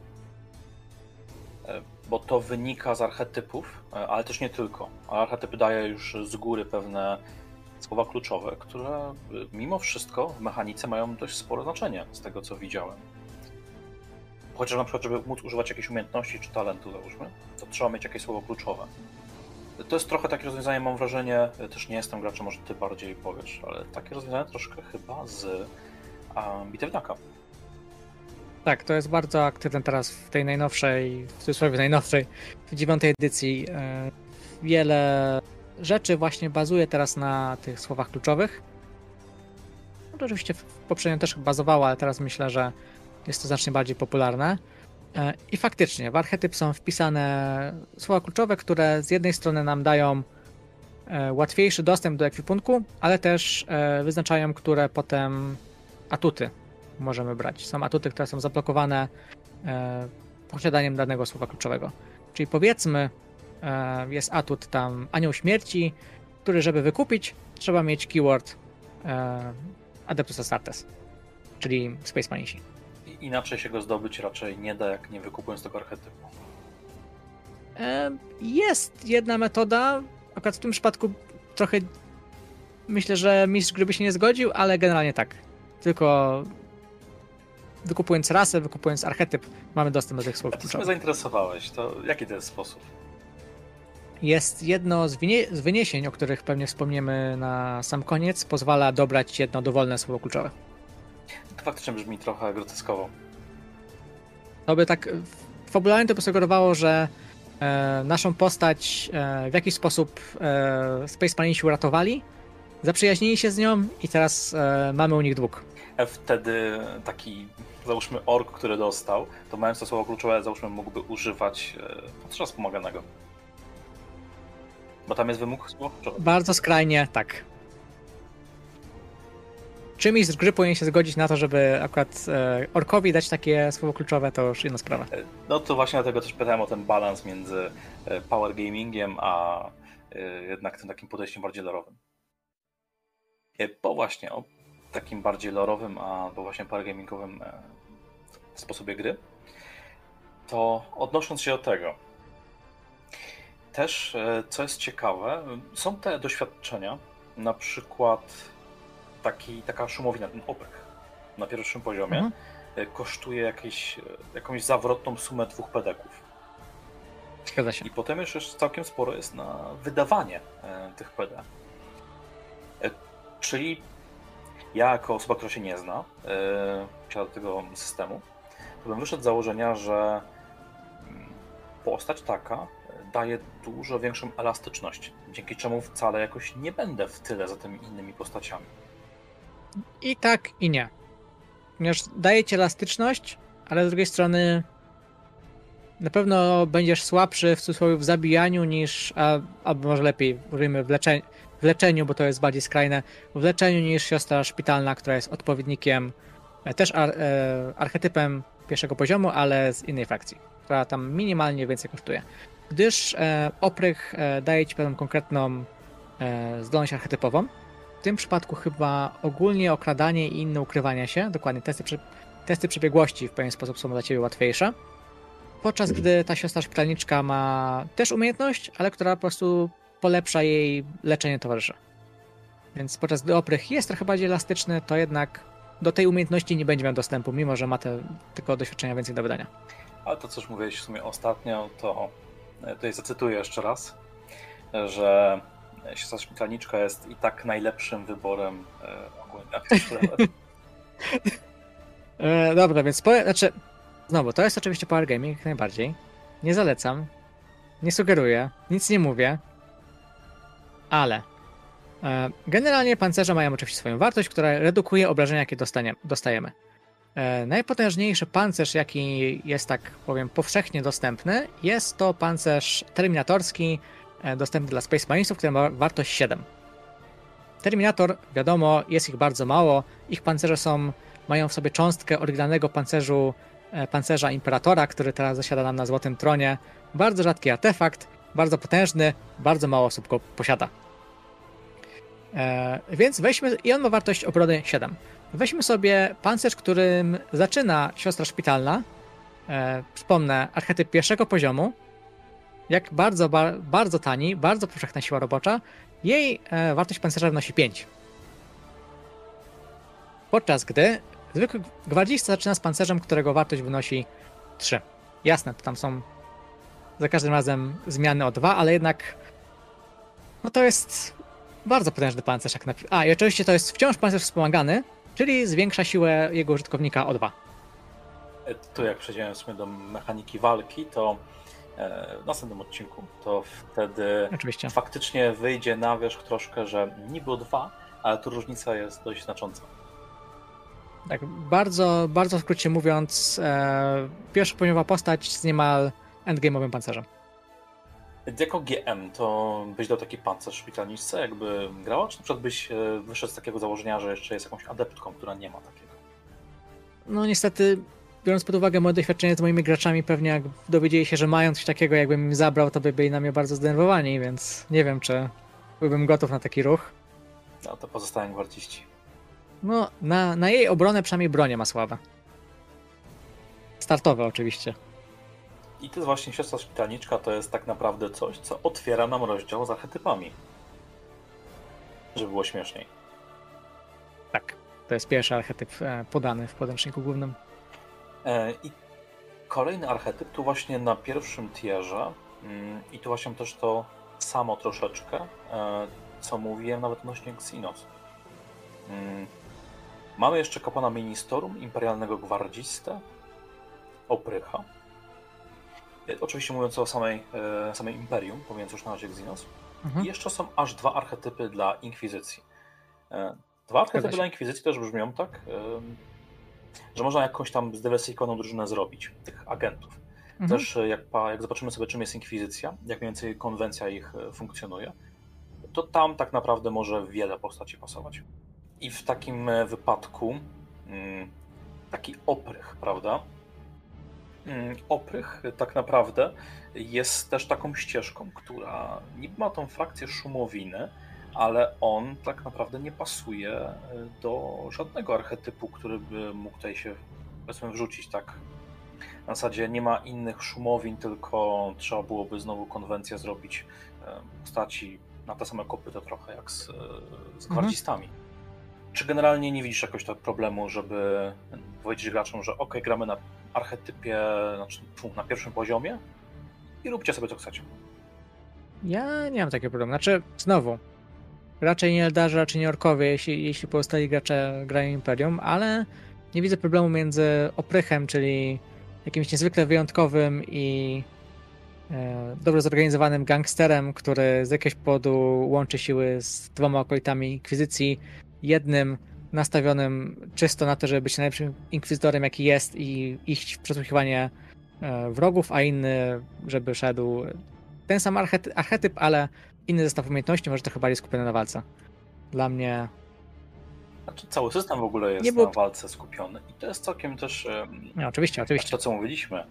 E, bo to wynika z archetypów, ale też nie tylko. Archetyp daje już z góry pewne słowa kluczowe, które y, mimo wszystko w mechanice mają dość spore znaczenie, z tego co widziałem. Chociaż na przykład, żeby móc używać jakiejś umiejętności czy talentu, załóżmy, to trzeba mieć jakieś słowo kluczowe. To jest trochę takie rozwiązanie, mam wrażenie, y, też nie jestem graczem, może ty bardziej powiesz, ale takie rozwiązanie troszkę chyba z um, bitewniaka. Tak, to jest bardzo aktywne teraz w tej najnowszej, w cudzysłowie najnowszej, w dziewiątej edycji. E, wiele rzeczy właśnie bazuje teraz na tych słowach kluczowych. No to oczywiście poprzednio też bazowało, ale teraz myślę, że jest to znacznie bardziej popularne. E, I faktycznie w archetyp są wpisane słowa kluczowe, które z jednej strony nam dają e, łatwiejszy dostęp do ekwipunku, ale też e, wyznaczają, które potem atuty możemy brać. Są atuty, które są zablokowane posiadaniem danego słowa kluczowego. Czyli powiedzmy, jest atut tam Anioł Śmierci, który żeby wykupić, trzeba mieć keyword e, Adeptus Astartes, czyli Space Manisi. Inaczej się go zdobyć raczej nie da, jak nie wykupując tego archetypu. E, jest jedna metoda, akurat w tym przypadku trochę myślę, że mistrz gry by się nie zgodził, ale generalnie tak. Tylko wykupując rasę, wykupując archetyp, mamy dostęp do tych słów. A ty mnie zainteresowałeś, to jaki to jest sposób? Jest jedno z, z wyniesień, o których pewnie wspomniemy na sam koniec, pozwala dobrać jedno dowolne słowo kluczowe. To faktycznie brzmi trochę groteskowo. To by tak fabularnie to by sugerowało, że e, naszą postać e, w jakiś sposób e, Space Marinesi uratowali, zaprzyjaźnili się z nią i teraz e, mamy u nich dług. E, wtedy taki, załóżmy, ork, który dostał, to mając to słowo kluczowe, załóżmy, mógłby używać e, wspomaganego. Bo tam jest wymóg słowczowy. Bardzo skrajnie, tak. Czy mistrz gry powinien się zgodzić na to, żeby akurat e, orkowi dać takie słowo kluczowe, to już inna sprawa. E, no to właśnie dlatego też pytałem o ten balans między e, power gamingiem a jednak tym takim podejściem bardziej lorowym. Bo właśnie o takim bardziej lorowym, albo właśnie paragamingowym sposobie gry, to odnosząc się do tego, też co jest ciekawe, są te doświadczenia, na przykład taki, taka szumowina, ten oprych na pierwszym poziomie, mhm. kosztuje jakieś, jakąś zawrotną sumę dwóch pedeków. Zgadza się. I potem już, już całkiem sporo jest na wydawanie e, tych PD. E, czyli ja, jako osoba, która się nie zna e, do tego systemu, to bym wyszedł z założenia, że mm, postać taka daje dużo większą elastyczność, dzięki czemu wcale jakoś nie będę w tyle za tymi innymi postaciami. I tak, i nie. Ponieważ daje ci elastyczność, ale z drugiej strony na pewno będziesz słabszy w cudzysłowie w zabijaniu niż, a, albo może lepiej, mówimy w, leczeniu, w leczeniu, bo to jest bardziej skrajne, w leczeniu niż siostra szpitalna, która jest odpowiednikiem, e, też ar, e, archetypem pierwszego poziomu, ale z innej frakcji, która tam minimalnie więcej kosztuje. Gdyż e, oprych e, daje ci pewną konkretną e, zdolność archetypową, w tym przypadku chyba ogólnie okradanie i inne ukrywania się, dokładnie testy, testy przebiegłości w pewien sposób są dla ciebie łatwiejsze podczas gdy ta siostra szpitalniczka ma też umiejętność, ale która po prostu polepsza jej leczenie towarzyszy. Więc podczas gdy oprych jest trochę bardziej elastyczny, to jednak do tej umiejętności nie będzie miał dostępu, mimo że ma te, tylko doświadczenia więcej do wydania. Ale to, co już mówiłeś w sumie ostatnio, to tutaj zacytuję jeszcze raz, że siostra szpitalniczka jest i tak najlepszym wyborem e, ogólnie e, Dobra, więc powiem, znaczy Znowu, to jest oczywiście power gaming, jak najbardziej. Nie zalecam. Nie sugeruję. Nic nie mówię. Ale e, generalnie pancerze mają oczywiście swoją wartość, która redukuje obrażenia, jakie dostajemy. E, najpotężniejszy pancerz, jaki jest, tak powiem, powszechnie dostępny, jest to pancerz terminatorski, e, dostępny dla Space Marinesów, który ma wartość 7. Terminator, wiadomo, jest ich bardzo mało. Ich pancerze są, mają w sobie cząstkę oryginalnego pancerzu E, pancerza Imperatora, który teraz zasiada nam na Złotym Tronie. Bardzo rzadki artefakt, bardzo potężny, bardzo mało osób go posiada. Więc weźmy, i on ma wartość obrony 7. Weźmy sobie pancerz, którym zaczyna siostra szpitalna. E, przypomnę, archetyp pierwszego poziomu. Jak bardzo, ba, bardzo tani, bardzo powszechna siła robocza. Jej e, wartość pancerza wynosi 5. Podczas gdy Zwykły gwardzista zaczyna z pancerzem, którego wartość wynosi 3. Jasne, to tam są za każdym razem zmiany o 2, ale jednak no to jest bardzo potężny pancerz. Jak na... A, i oczywiście to jest wciąż pancerz wspomagany, czyli zwiększa siłę jego użytkownika o 2. E, tu jak przejdziemy do mechaniki walki, to e, w następnym odcinku, to wtedy Oczywiście. faktycznie wyjdzie na wierzch troszkę, że niby o 2, ale tu różnica jest dość znacząca. Tak, bardzo, bardzo w skrócie mówiąc, e, pierwszopoziomowa postać z niemal endgame'owym pancerzem. Jako GM to byś dał taki pancerz szpitalniczce, jakby grała, czy na przykład byś e, wyszedł z takiego założenia, że jeszcze jest jakąś adeptką, która nie ma takiego? No niestety, biorąc pod uwagę moje doświadczenie z moimi graczami, pewnie jak dowiedzieli się, że mają coś takiego, jakbym im zabrał, to by byli na mnie bardzo zdenerwowani, więc nie wiem, czy byłbym gotów na taki ruch. No to pozostałem gwardziści. No, na, na jej obronę przynajmniej bronię ma słabe. Startowe oczywiście. I to jest właśnie siostra szpitalniczka, to jest tak naprawdę coś, co otwiera nam rozdział z archetypami. Żeby było śmieszniej. Tak, to jest pierwszy archetyp e, podany w podręczniku głównym. E, I kolejny archetyp tu właśnie na pierwszym tierze mm, i tu właśnie też to samo troszeczkę, e, co mówiłem nawet odnośnie Xenos. Mm, Mamy jeszcze kapłana Ministerum, imperialnego gwardzistę, oprycha. E, oczywiście mówiąc o samej, e, samej Imperium, mówiąc już na razie Xenos. Mhm. I jeszcze są aż dwa archetypy dla Inkwizycji. E, dwa archetypy dla Inkwizycji też brzmią tak, że można jakąś tam zdywersyfikowaną drużynę zrobić, tych agentów. Mhm. Też jak, jak zobaczymy sobie, czym jest Inkwizycja, jak mniej więcej konwencja ich funkcjonuje, to tam tak naprawdę może wiele postaci pasować. I w takim wypadku mm, taki oprych, prawda? Mm, oprych tak naprawdę jest też taką ścieżką, która niby ma tą frakcję szumowiny, ale on tak naprawdę nie pasuje e, do żadnego archetypu, który by mógł tutaj się powiedzmy wrzucić tak. Na zasadzie nie ma innych szumowin, tylko trzeba byłoby znowu konwencję zrobić e, postaci na te same kopy to trochę jak z, e, z mhm. gwardzistami. Mhm. Czy generalnie nie widzisz jakoś tak problemu, żeby powiedzieć graczom, że ok, gramy na archetypie, znaczy na pierwszym poziomie i róbcie sobie co chcecie? Ja nie mam takiego problemu. Znaczy, znowu, raczej nie Eldarzy, raczej nie Orkowie, jeśli, jeśli pozostali gracze grają Imperium, ale nie widzę problemu między Oprychem, czyli jakimś niezwykle wyjątkowym i e, dobrze zorganizowanym gangsterem, który z jakiegoś powodu łączy siły z dwoma okolitami Inkwizycji, jednym nastawionym czysto na to, żeby być najlepszym inkwizytorem, jaki jest i iść w przesłuchiwanie e, wrogów, a inny, żeby szedł ten sam archetyp, ale inny zestaw umiejętności, może trochę bardziej skupiony na walce. Dla mnie. Znaczy, cały system w ogóle jest było... na walce skupiony i to jest całkiem też. No, oczywiście, oczywiście. To, co mówiliśmy.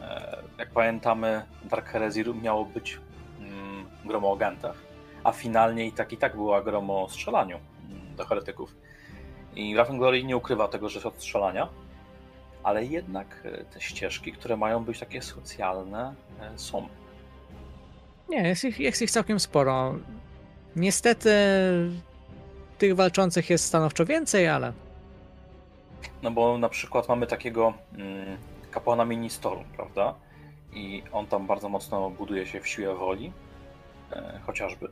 E, jak pamiętamy, Dark Heresy miało być mm, gromo o agentach, a finalnie i tak i tak była gromo o strzelaniu mm, do heretyków. I Raven Glory nie ukrywa tego, że jest od strzelania, ale jednak e, te ścieżki, które mają być takie socjalne, e, są. Nie, jest ich, jest ich całkiem sporo. Niestety tych walczących jest stanowczo więcej, ale. No bo na przykład mamy takiego mm, kapłana Ministoru, prawda? I on tam bardzo mocno buduje się w siłę woli, e, chociażby.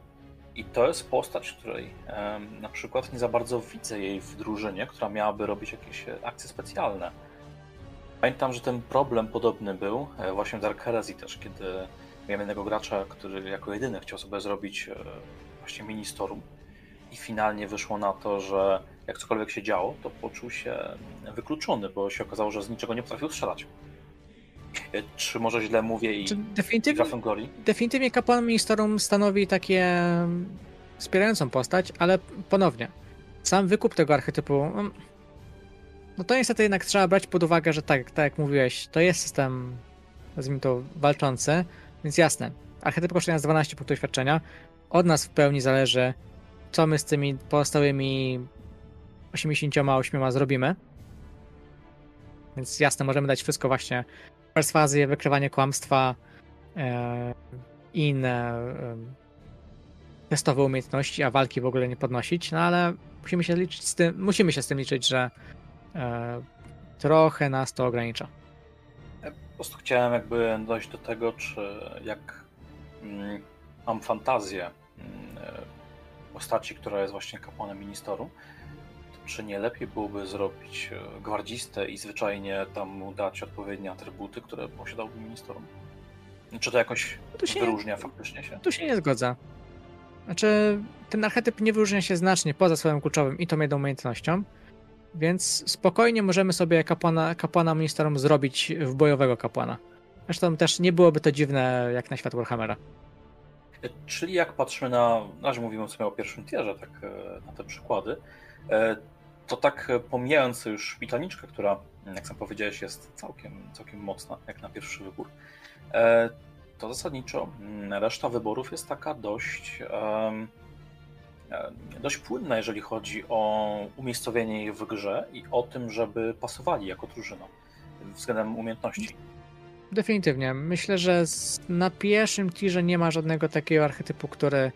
I to jest postać, której e, na przykład nie za bardzo widzę jej w drużynie, która miałaby robić jakieś akcje specjalne. Pamiętam, że ten problem podobny był e, właśnie w Dark Heresy też, kiedy Miałem jednego gracza, który jako jedyny chciał sobie zrobić e, właśnie ministorum i finalnie wyszło na to, że jak cokolwiek się działo, to poczuł się wykluczony, bo się okazało, że z niczego nie potrafił strzelać. E, czy może źle mówię i definitywnie, Glory? Definitywnie kapłan ministorum stanowi takie wspierającą postać, ale ponownie, sam wykup tego archetypu, mm, no to niestety jednak trzeba brać pod uwagę, że tak, tak jak mówiłeś, to jest system, nazwijmy to, walczący, więc jasne, archetyp kosztuje nas 12 punktów doświadczenia. Od nas w pełni zależy, co my z tymi pozostałymi 88 zrobimy. Więc jasne, możemy dać wszystko właśnie perswazję, wykrywanie kłamstwa e, inne e, testowe umiejętności, a walki w ogóle nie podnosić, no ale musimy się liczyć z tym, musimy się z tym liczyć, że e, trochę nas to ogranicza. Prostu chciałem jakby dojść do tego, czy jak mm, mam fantazję mm, postaci, która jest właśnie kapłanem ministeru, to czy nie lepiej byłoby zrobić e, gwardzistę i zwyczajnie tam mu dać odpowiednie atrybuty, które posiadałby ministerum? Czy to jakoś to się, wyróżnia faktycznie się? Tu się nie zgodzę. Znaczy, ten archetyp nie wyróżnia się znacznie poza swoim kluczowym i tą jedną umiejętnością. Więc spokojnie możemy sobie kapłana, kapłana ministerium zrobić w bojowego kapłana. Zresztą też nie byłoby to dziwne jak na świat Warhammera. Czyli jak patrzymy na, na razie mówimy sobie o pierwszym tierze, tak e, na te przykłady, e, to tak pomijając już szpitalniczkę, która, jak sam powiedziałeś, jest całkiem, całkiem mocna, jak na pierwszy wybór, e, to zasadniczo mm, reszta wyborów jest taka dość E, dość płynna, jeżeli chodzi o umiejscowienie ich w grze i o tym, żeby pasowali jako drużyna względem umiejętności. Definitywnie. Myślę, że na pierwszym tirze nie ma żadnego takiego archetypu, który,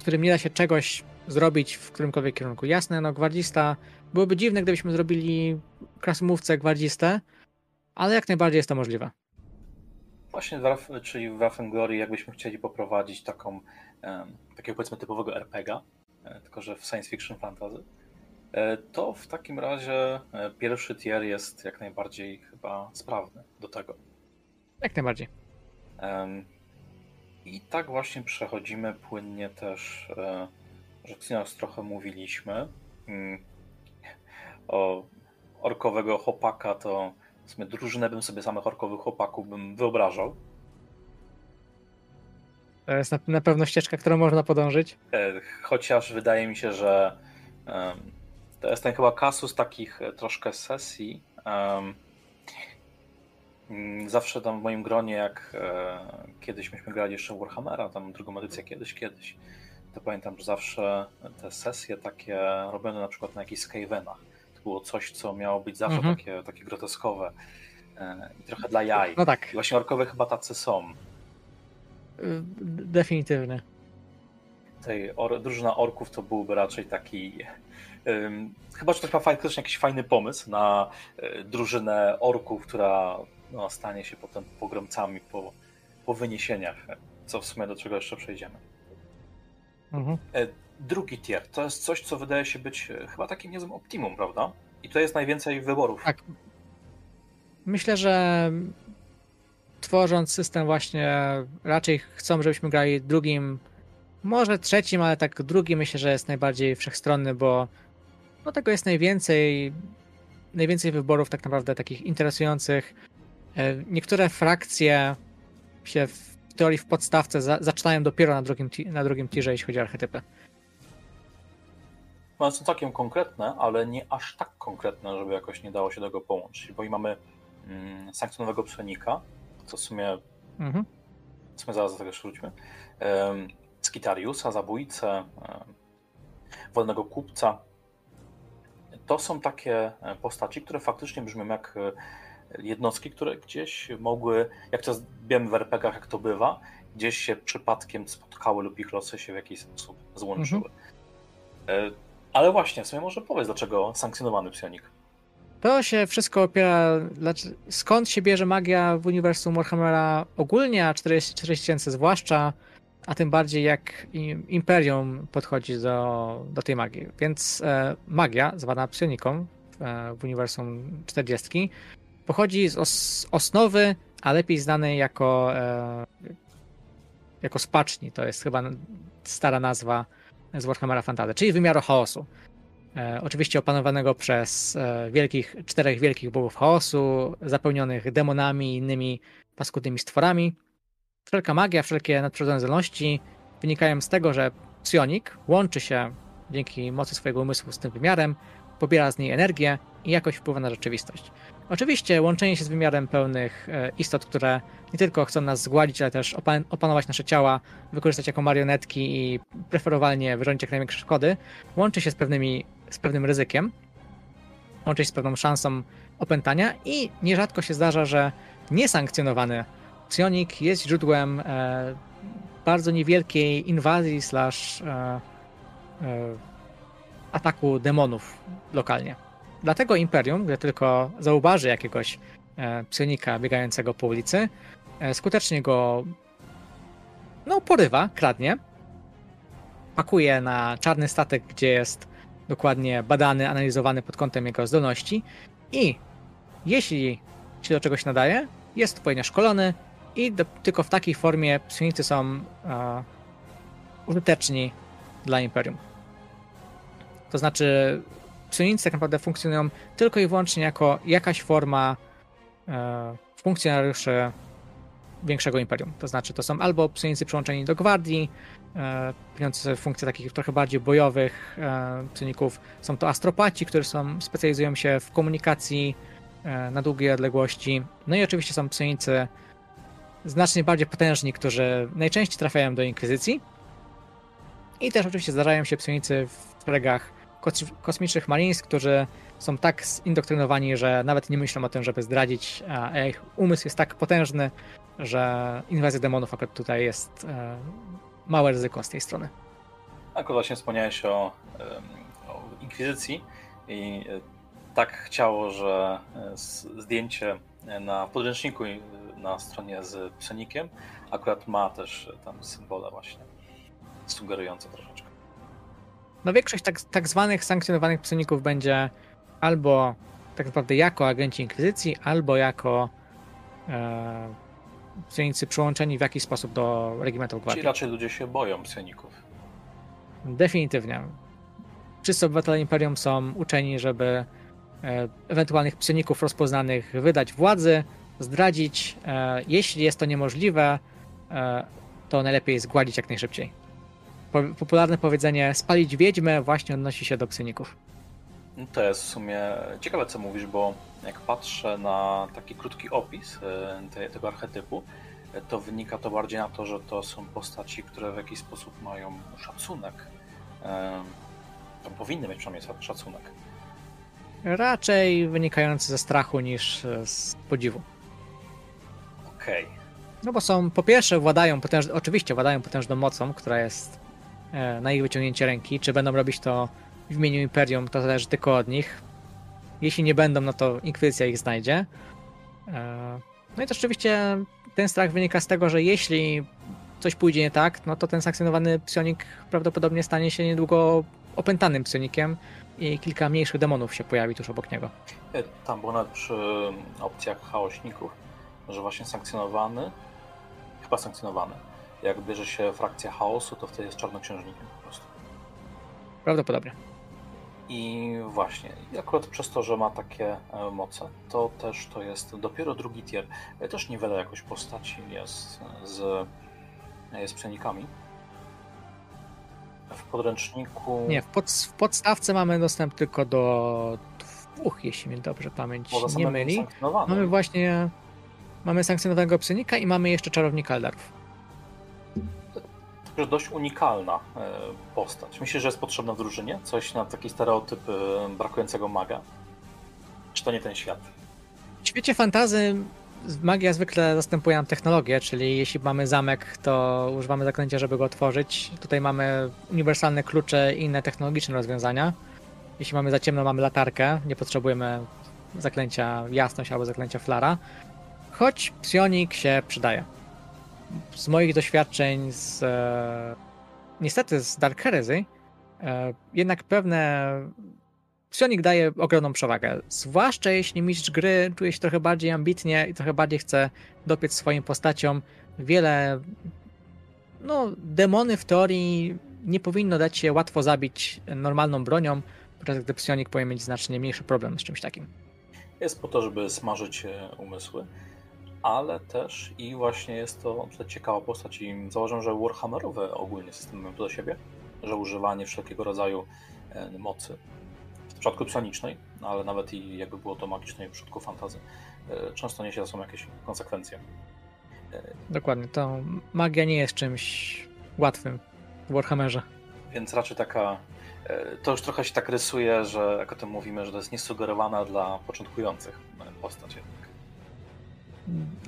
którym nie da się czegoś zrobić w którymkolwiek kierunku. Jasne, no gwardzista, byłoby dziwne, gdybyśmy zrobili krasomówcę gwardzistę, ale jak najbardziej jest to możliwe. Właśnie, czyli w Waffen jakbyśmy chcieli poprowadzić taką, takiego powiedzmy typowego RPGa, E, tylko że w science fiction fantasy, e, to w takim razie e, pierwszy tier jest jak najbardziej chyba sprawny do tego. Jak najbardziej. I tak właśnie przechodzimy płynnie też, że Xenos trochę mówiliśmy mm, o orkowego chłopaka, to w sumie drużynę bym sobie samych orkowych chłopaków bym wyobrażał. To jest na, na pewno ścieżka, którą można podążyć. E, chociaż wydaje mi się, że um, to jest ten chyba kasus takich e, troszkę sesji. Um, zawsze tam w moim gronie, jak e, kiedyś myśmy grali jeszcze Warhammera, tam drugą edycję kiedyś, kiedyś, to pamiętam, że zawsze te sesje takie robione na przykład na jakichś Skavenach, to było coś, co miało być zawsze mhm. takie, takie groteskowe e, i trochę dla jaj. No tak. I właśnie orkowie chyba tacy są. Y, definitywnie. Tej or, drużyna orków to byłby raczej taki chyba, że ktoś ma faktycznie jakiś fajny pomysł na y, drużynę orków, która no, stanie się potem pogromcami po, po wyniesieniach, co w sumie do czego jeszcze przejdziemy. Mhm. E, drugi tier to jest coś, co wydaje się być e, chyba takim niezłym optimum, prawda? I to jest najwięcej wyborów. Tak. Myślę, że tworząc system właśnie raczej chcą, żebyśmy grali drugim, może trzecim, ale tak drugi myślę, że jest najbardziej wszechstronny, bo no tego jest najwięcej, najwięcej wyborów tak naprawdę takich interesujących. E, niektóre frakcje się w teorii w podstawce za, zaczynają dopiero na drugim, na drugim tirze, jeśli chodzi o archetypy. One są całkiem konkretne, ale nie aż tak konkretne, żeby jakoś nie dało się tego połączyć, bo i mamy mm, sankcjonowego psionika, co w sumie, mhm. w sumie zaraz do tego wróćmy, um, Skitariusa, zabójcę, um, wolnego kupca. To są takie e, postaci, które faktycznie brzmią jak e, jednostki, które gdzieś mogły, jak to wiemy w RPGach, jak to bywa, gdzieś się przypadkiem spotkały lub ich losy się w jakiś sposób złączyły. Mhm. Ale właśnie, w sumie może powiedz, dlaczego sankcjonowany psionik? To się wszystko opiera, skąd się bierze magia w uniwersum Warhammera ogólnie, a 40 tysięcy zwłaszcza, a tym bardziej jak Imperium podchodzi do, do tej magii. Więc e, magia, zwana psioniką e, w uniwersum 40, pochodzi z os osnowy, a lepiej znanej jako, e, jako spaczni. To jest chyba stara nazwa z Warhammera Fantasy, czyli wymiaru chaosu. E, oczywiście opanowanego przez e, wielkich, czterech wielkich bogów chaosu, zapełnionych demonami i innymi paskudnymi stworami. Wszelka magia, wszelkie nadprzyrodzone zdolności wynikają z tego, że psionik łączy się dzięki mocy swojego umysłu z tym wymiarem, pobiera z niej energię i jakoś wpływa na rzeczywistość. Oczywiście łączenie się z wymiarem pełnych e, istot, które nie tylko chcą nas zgładzić, ale też opanować nasze ciała, wykorzystać jako marionetki i preferowalnie wyrządzić jak największe szkody, łączy się z, pewnymi, z pewnym ryzykiem, łączy się z pewną szansą opętania i nierzadko się zdarza, że niesankcjonowany psionik jest źródłem e, bardzo niewielkiej inwazji slash e, e, ataku demonów lokalnie. Dlatego Imperium, gdy tylko zauważy jakiegoś e, psionika biegającego po ulicy, e, skutecznie go no, porywa, kradnie, pakuje na czarny statek, gdzie jest dokładnie badany, analizowany pod kątem jego zdolności i jeśli się do czegoś nadaje, jest odpowiednio szkolony i do, tylko w takiej formie psionicy są e, użyteczni dla Imperium. To znaczy psionicy tak naprawdę funkcjonują tylko i wyłącznie jako jakaś forma e, funkcjonariuszy większego imperium. To znaczy, to są albo psionicy przyłączeni do gwardii, e, pełniące funkcje takich trochę bardziej bojowych e. Są to astropaci, którzy są, specjalizują się w komunikacji e, na długie odległości. No i oczywiście są psionicy znacznie bardziej potężni, którzy najczęściej trafiają do inkwizycji. I też oczywiście zdarzają się psionicy w szeregach kosmicznych Marines, którzy są tak zindoktrynowani, że nawet nie myślą o tym, żeby zdradzić, a ich umysł jest tak potężny, że inwazja demonów akurat tutaj jest e, małe ryzyko z tej strony. Akurat właśnie wspomniałeś o, o Inkwizycji i e, tak chciało, że e, zdjęcie na podręczniku na stronie z psionikiem akurat ma też tam symbole właśnie sugerujące troszeczkę. No większość tak, tak zwanych sankcjonowanych psioników będzie albo tak naprawdę jako agenci Inkwizycji, albo jako e, psionicy przyłączeni w jakiś sposób do regimentów gwardii. Czyli raczej ludzie się boją psioników. Definitywnie. Wszyscy obywatele Imperium są uczeni, żeby e, ewentualnych psioników rozpoznanych wydać władzy, zdradzić. E, jeśli jest to niemożliwe, e, to najlepiej zgładzić jak najszybciej popularne powiedzenie spalić wiedźmę właśnie odnosi się do psioników. No to jest w sumie ciekawe, co mówisz, bo jak patrzę na taki krótki opis e, tego archetypu, e, to wynika to bardziej na to, że to są postaci, które w jakiś sposób mają szacunek. Tam powinny mieć przynajmniej szacunek. Raczej wynikający ze strachu niż z podziwu. Okej. Okay. No bo są, po pierwsze, władają potęż... oczywiście władają potężną mocą, która jest e, na ich wyciągnięcie ręki. Czy będą robić to w imieniu Imperium, to zależy tylko od nich. Jeśli nie będą, no to Inkwizycja ich znajdzie. E, no i to oczywiście ten strach wynika z tego, że jeśli coś pójdzie nie tak, no to ten sankcjonowany psionik prawdopodobnie stanie się niedługo opętanym psionikiem i kilka mniejszych demonów się pojawi tuż obok niego. E, tam było nawet przy opcjach chaośników, że właśnie sankcjonowany, chyba sankcjonowany, jak bierze się frakcja chaosu, to wtedy jest czarnoksiężnikiem po prostu. Prawdopodobnie. I właśnie, i akurat przez to, że ma takie e, moce, to też to jest dopiero drugi tier. E, też niewiele jakoś postaci jest z, z psionikami. W podręczniku. Nie, w, pod, w podstawce mamy dostęp tylko do dwóch, jeśli mnie dobrze pamięć nie myli. Mamy właśnie mamy sankcjonowanego psionika i mamy jeszcze czarownika Eldarów też dość unikalna e, postać. Myślisz, że jest potrzebna w drużynie? Coś na taki stereotyp e, brakującego maga? Czy to nie ten świat? W świecie fantazy magia zwykle zastępuje nam technologię, czyli jeśli mamy zamek, to używamy zaklęcia, żeby go otworzyć. Tutaj mamy uniwersalne klucze i inne technologiczne rozwiązania. Jeśli mamy za ciemno, mamy latarkę, nie potrzebujemy zaklęcia jasność albo zaklęcia flara. Choć psionik się przydaje z moich doświadczeń z e, niestety z Dark Heresy e, jednak pewne Psionik daje ogromną przewagę. Zwłaszcza jeśli mistrz gry czuje się trochę bardziej ambitnie i trochę bardziej chce dopiec swoim postaciom. Wiele. No, demony w teorii nie powinno dać się łatwo zabić normalną bronią, podczas gdy psionik powinien mieć znacznie mniejszy problem z czymś takim. Jest po to, żeby smażyć e, umysły ale też i właśnie jest to ciekawa postać i założę, że Warhammerowe ogólnie systemy mają to do siebie, że używanie wszelkiego rodzaju e, mocy, w przypadku psionicznej, no ale nawet i jakby było to magicznej w przypadku fantazy, e, często niesie za sobą jakieś konsekwencje. E, Dokładnie, to magia nie jest czymś łatwym w Warhammerze. Więc raczej taka, to już trochę się tak rysuje, że jak o tym mówimy, że to jest niesugerowana dla początkujących postać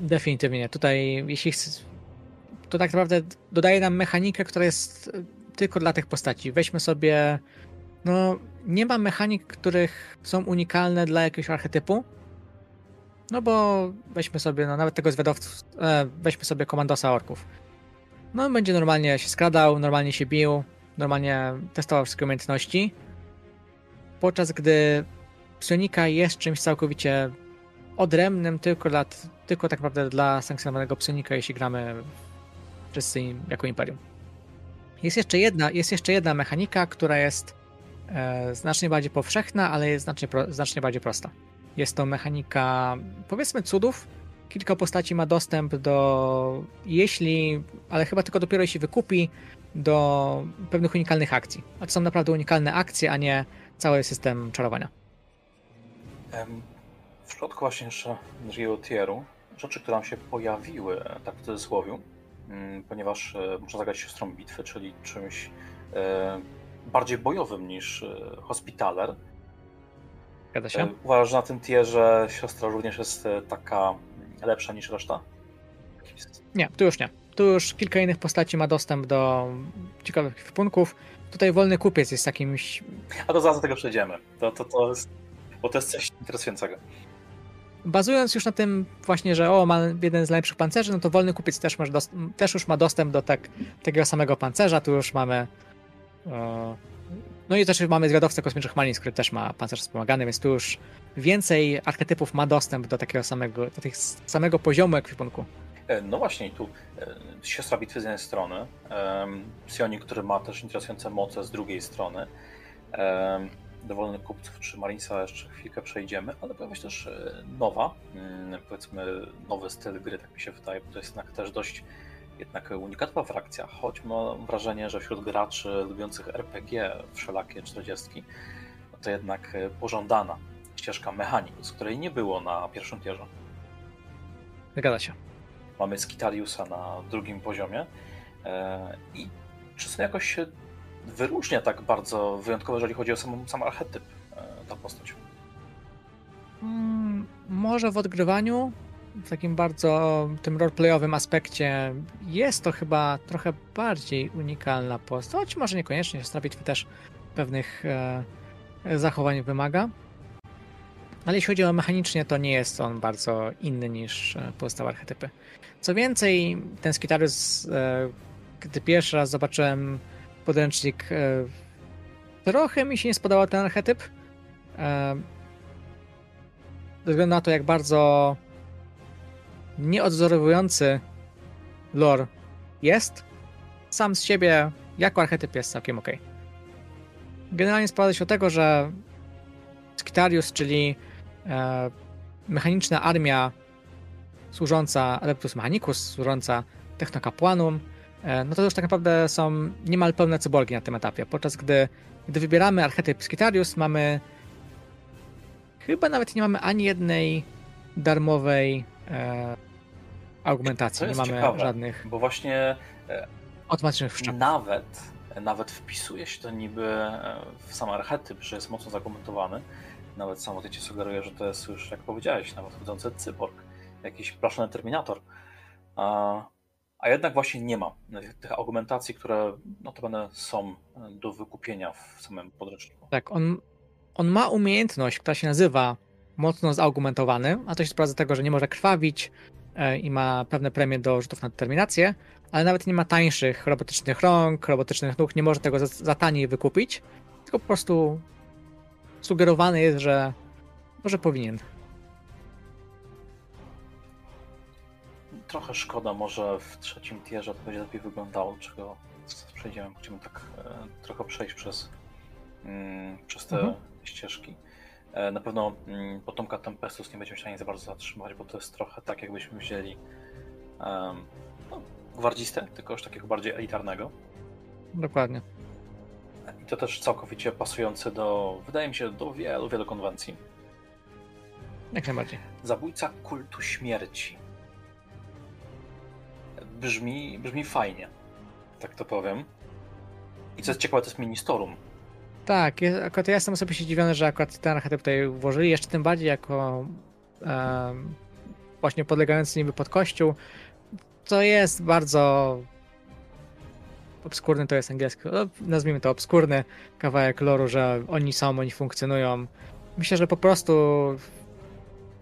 Definitywnie nie. Tutaj, jeśli to tak naprawdę dodaje nam mechanikę, która jest e, tylko dla tych postaci. Weźmy sobie. No, nie ma mechanik, których są unikalne dla jakiegoś archetypu. No bo weźmy sobie, no nawet tego zwiadowców, e, weźmy sobie komandosa orków. No będzie normalnie się skradał, normalnie się bił, normalnie testował wszystkie umiejętności. Podczas gdy psionika jest czymś całkowicie odrębnym tylko, dla, tylko tak naprawdę dla sankcjonowanego psionika, jeśli gramy wszyscy jako Imperium. Jest jeszcze jedna, jest jeszcze jedna mechanika, która jest e, znacznie bardziej powszechna, ale jest znacznie, pro, znacznie bardziej prosta. Jest to mechanika, powiedzmy, cudów. Kilka postaci ma dostęp do, jeśli, ale chyba tylko dopiero jeśli wykupi, do pewnych unikalnych akcji. A to są naprawdę unikalne akcje, a nie cały system czarowania. W środku właśnie jeszcze drugiego tieru rzeczy, które nam się pojawiły, tak w cudzysłowie, mm, ponieważ e, można zagrać siostrą bitwy, czyli czymś e, bardziej bojowym niż e, hospitaler. Zgadza się. Uważasz, że na tym tierze siostra również jest taka lepsza niż reszta? Nie, tu już nie. Tu już kilka innych postaci ma dostęp do ciekawych wpunków. Tutaj wolny kupiec jest jakimś. A to zaraz do tego przejdziemy. To, to, to jest, bo to jest coś interesującego bazując już na tym właśnie, że o, ma jeden z najlepszych pancerzy, no to wolny kupiec też, masz też już ma dostęp do tak, takiego samego pancerza, tu już mamy e, no i też mamy zwiadowcę kosmicznych malin, który też ma pancerz wspomagany, więc tu już więcej archetypów ma dostęp do takiego samego, do tych samego poziomu ekwipunku. E, no właśnie, tu e, siostra bitwy z jednej strony, Psionik, który ma też interesujące moce z drugiej strony, dowolnych kupców czy Marinesa jeszcze chwilkę przejdziemy, ale pojawia się też e, nowa, mm, powiedzmy nowy styl gry, tak mi się wydaje, bo to jest jednak też dość jednak unikatowa frakcja, choć mam wrażenie, że wśród graczy lubiących RPG wszelakie 40, to jednak pożądana ścieżka Mechanicus, której nie było na pierwszym tierze. Zgadza się. Mamy Skitariusa na drugim poziomie i czy to jakoś się wyróżnia tak bardzo wyjątkowo, jeżeli chodzi o sam, sam archetyp ta postać? Mm, może w odgrywaniu, w takim bardzo tym roleplayowym aspekcie jest to chyba trochę bardziej unikalna postać, może niekoniecznie, że też pewnych e, zachowań wymaga. Ale jeśli chodzi o mechanicznie, to nie jest on bardzo inny niż e, pozostałe archetypy. Co więcej, ten Skitarius, e, gdy pierwszy raz zobaczyłem podręcznik, e, trochę mi się nie spodobał ten archetyp. E, ze względu na to, jak bardzo nieodzorowujący lore jest, sam z siebie jako archetyp jest całkiem ok. Generalnie sprowadza się do tego, że Skitarius, czyli e, mechaniczna armia służąca Adeptus Mechanicus, służąca Technokapłanum, e, no to już tak naprawdę są niemal pełne cyborgi na tym etapie, podczas gdy, gdy wybieramy archetyp Skitarius, mamy chyba nawet nie mamy ani jednej darmowej e, argumentacji. Nie mamy ciekawe, żadnych. Bo właśnie e, automatycznych wszczepów. Nawet, nawet wpisuje się to niby e, w sam archetyp, że jest mocno zakomentowany. Nawet samo ci sugeruje, że to jest już, jak powiedziałeś, nawet chodzący cyborg, jakiś proszony terminator. A, a jednak właśnie nie ma tych argumentacji, które notabene są do wykupienia w samym podręczniku. Tak, on on ma umiejętność, która się nazywa mocno zargumentowany, a to się sprawdza tego, że nie może krwawić e, i ma pewne premie do rzutów na determinację, ale nawet nie ma tańszych robotycznych rąk, robotycznych nóg, nie może tego za, za taniej wykupić, tylko po prostu sugerowane jest, że może powinien. Trochę szkoda, może w trzecim tierze to będzie lepiej wyglądało, czego przejdziemy, będziemy tak e, trochę przejść przez, mm, przez te mhm ścieżki. E, na pewno mm, potomka Tempestus nie będziemy się ani za bardzo zatrzymać, bo to jest trochę tak, jakbyśmy wzięli um, no, gwardzistę, tylko już takiego bardziej elitarnego. Dokładnie. I to też całkowicie pasujące do, wydaje mi się, do wielu, wielu konwencji. Jak najbardziej. Zabójca kultu śmierci. Brzmi, brzmi fajnie, tak to powiem. I co jest ciekawe, to jest ministorum, tak, akurat ja jestem osobiście zdziwiony, że akurat ten archetyp tutaj włożyli, jeszcze tym bardziej jako właśnie podlegający niby pod kościół. To jest bardzo obskurny, to jest angielski, no, nazwijmy to obskurny kawałek loru, że oni są, oni funkcjonują. Myślę, że po prostu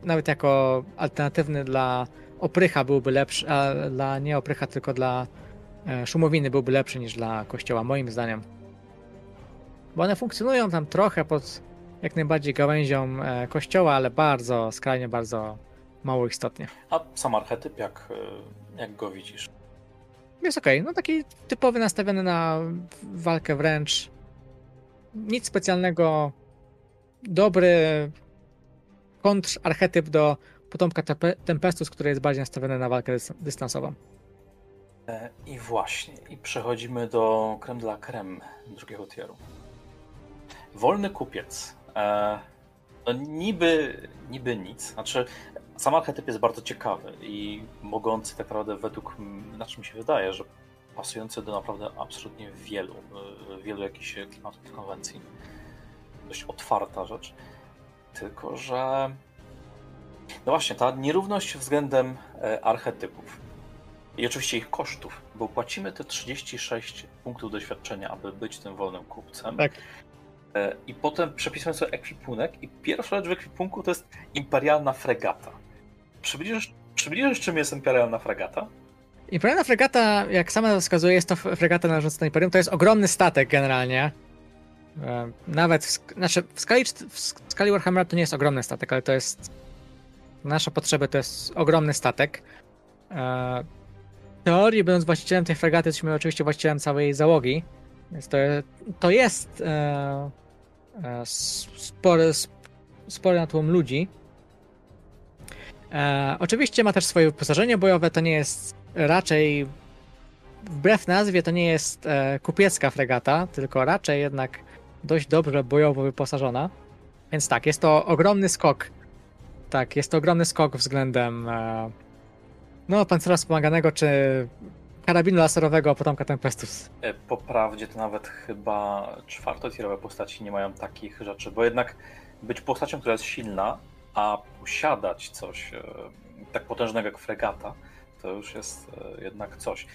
nawet jako alternatywny dla oprycha byłby lepszy, a dla nie oprycha, tylko dla e, szumowiny byłby lepszy niż dla kościoła, moim zdaniem. Bo one funkcjonują tam trochę pod jak najbardziej gałęzią e, kościoła, ale bardzo, skrajnie bardzo mało istotnie. A sam archetyp, jak, e, jak go widzisz? Jest okej, okay. no taki typowy nastawiony na walkę wręcz. Nic specjalnego. Dobry kontrarchetyp do potomka Tempestus, który jest bardziej nastawiony na walkę dystansową. E, I właśnie, i przechodzimy do creme de la creme drugiego tieru. Wolny kupiec. E, no niby, niby nic. Znaczy, sam archetyp jest bardzo ciekawy i mogący tak naprawdę według, na czym się wydaje, że pasujący do naprawdę absolutnie wielu, e, wielu jakichś klimatów konwencji. Dość otwarta rzecz. Tylko, że no właśnie, ta nierówność względem e, archetypów i oczywiście ich kosztów, bo płacimy te 36 punktów doświadczenia, aby być tym wolnym kupcem. Tak. E, I potem przepisujemy sobie ekwipunek i pierwsza rzecz w ekwipunku to jest imperialna fregata. Przybliżysz, przybliżysz czym jest imperialna fregata? Imperialna fregata, jak sama wskazuje, jest to fregata należąca do Imperium. To jest ogromny statek generalnie. E, nawet w, znaczy w, skali, w skali Warhammera to nie jest ogromny statek, ale to jest nasze potrzeby to jest ogromny statek. E, w teorii, będąc właścicielem tej fregaty, jesteśmy oczywiście właścicielem całej załogi. Więc to, to jest E, spory, spory na tłum ludzi. E, oczywiście ma też swoje wyposażenie bojowe, to nie jest raczej wbrew nazwie to nie jest e, kupiecka fregata, tylko raczej jednak dość dobrze bojowo wyposażona. Więc tak, jest to ogromny skok. Tak, jest to ogromny skok względem e, no, pancera wspomaganego czy karabinu laserowego potomka Tempestus. E, po prawdzie to nawet chyba czwartotierowe postaci nie mają takich rzeczy, bo jednak być postacią, która jest silna, a posiadać coś e, tak potężnego jak fregata, to już jest jednak coś.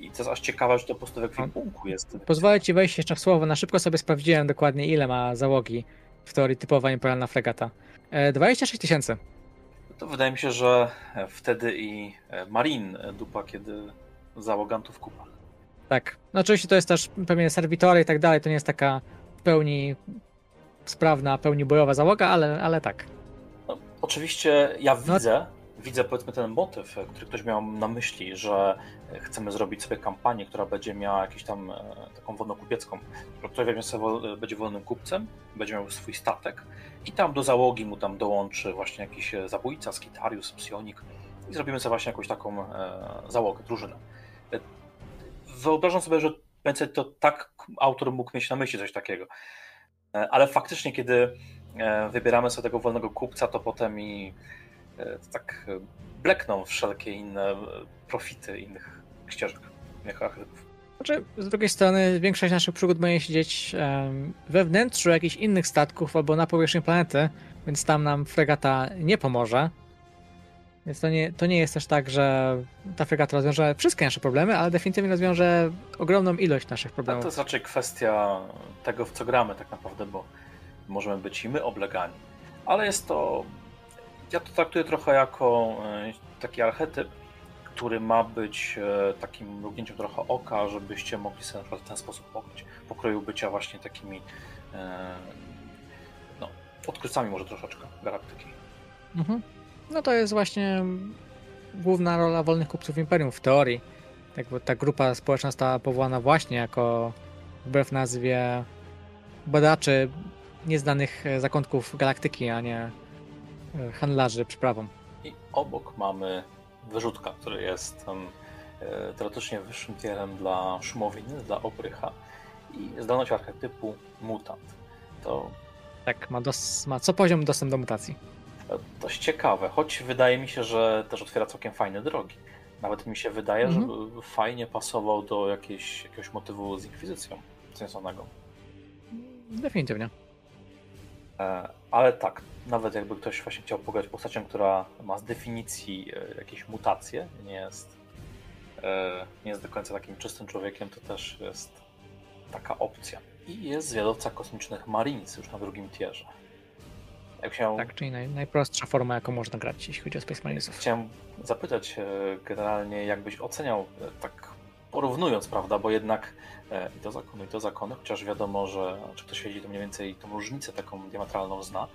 I to jest aż ciekawe, że to po prostu w ekwipunku jest. Pozwolę ci wejść jeszcze w słowo. Na szybko sobie sprawdziłem dokładnie, ile ma załogi w teorii typowa imperialna fregata. 26 tysięcy. To wydaje mi się, że wtedy i Marin dupa, kiedy załogantów kupa. Tak. No oczywiście to jest też pewnie serwitory i tak dalej, to nie jest taka w pełni sprawna, pełni bojowa załoga, ale, ale tak. No, oczywiście ja no- widzę, no. Widzę powiedzmy ten motyw, który ktoś miał na myśli, że chcemy zrobić sobie kampanię, która będzie miała jakąś tam e, taką wolnokupiecką. Ktoś weźmie sobie, będzie wolnym kupcem, będzie miał swój statek i tam do załogi mu tam dołączy właśnie jakiś e, zabójca, skitarius, psionik i zrobimy sobie właśnie jakąś taką e, załogę, drużynę. Wyobrażam sobie, że będzie to tak autor mógł mieć na myśli coś takiego. E, ale faktycznie, kiedy e, wybieramy sobie tego wolnego kupca, to potem i e, tak blekną wszelkie inne profity innych ścieżek, innych archetypów. Znaczy, z drugiej strony, większość naszych przygód będzie siedzieć we wnętrzu jakichś innych statków albo na powierzchni planety, więc tam nam fregata nie pomoże. Więc to nie, to nie jest też tak, że ta fregata rozwiąże wszystkie nasze problemy, ale definitywnie rozwiąże ogromną ilość naszych problemów. to jest raczej kwestia tego, w co gramy tak naprawdę, bo możemy być i my oblegani. Ale jest to. Ja to traktuję trochę jako e, taki archetyp, który ma być e, takim mrugnięciem trochę oka, żebyście mogli sobie na przykład w ten sposób pokryć, pokroju bycia właśnie takimi e, no, odkrywcami może troszeczkę galaktyki. Mhm. No to jest właśnie główna rola wolnych kupców Imperium w teorii. Tak, bo ta grupa społeczna została powołana właśnie jako wbrew nazwie badaczy nieznanych zakątków galaktyki, a nie handlarzy przyprawą. I obok mamy wyrzutka, który jest um, teoretycznie wyższym tierem dla szumowiny, dla oprycha i zdolność archetypu mutant. To tak, ma, dos- ma co poziom dostęp do mutacji dość ciekawe, choć wydaje mi się, że też otwiera całkiem fajne drogi. Nawet mi się wydaje, mhm. że fajnie pasował do jakiejś, jakiegoś motywu z Inkwizycją związanego. Definitywnie. E, ale tak, nawet jakby ktoś właśnie chciał pograć postacią, która ma z definicji e, jakieś mutacje, nie jest, e, nie jest do końca takim czystym człowiekiem, to też jest taka opcja. I jest zwiadowca kosmicznych Marines już na drugim tierze. Jak się... Tak, czyli naj, najprostsza forma, jaką można grać, jeśli chodzi o Space Marinesów. Chciałem zapytać e, generalnie, jakbyś oceniał, tak porównując, prawda, bo jednak i to zakony, i to zakony, chociaż wiadomo, że czy ktoś siedzi, to mniej więcej tą różnicę taką diametralną zna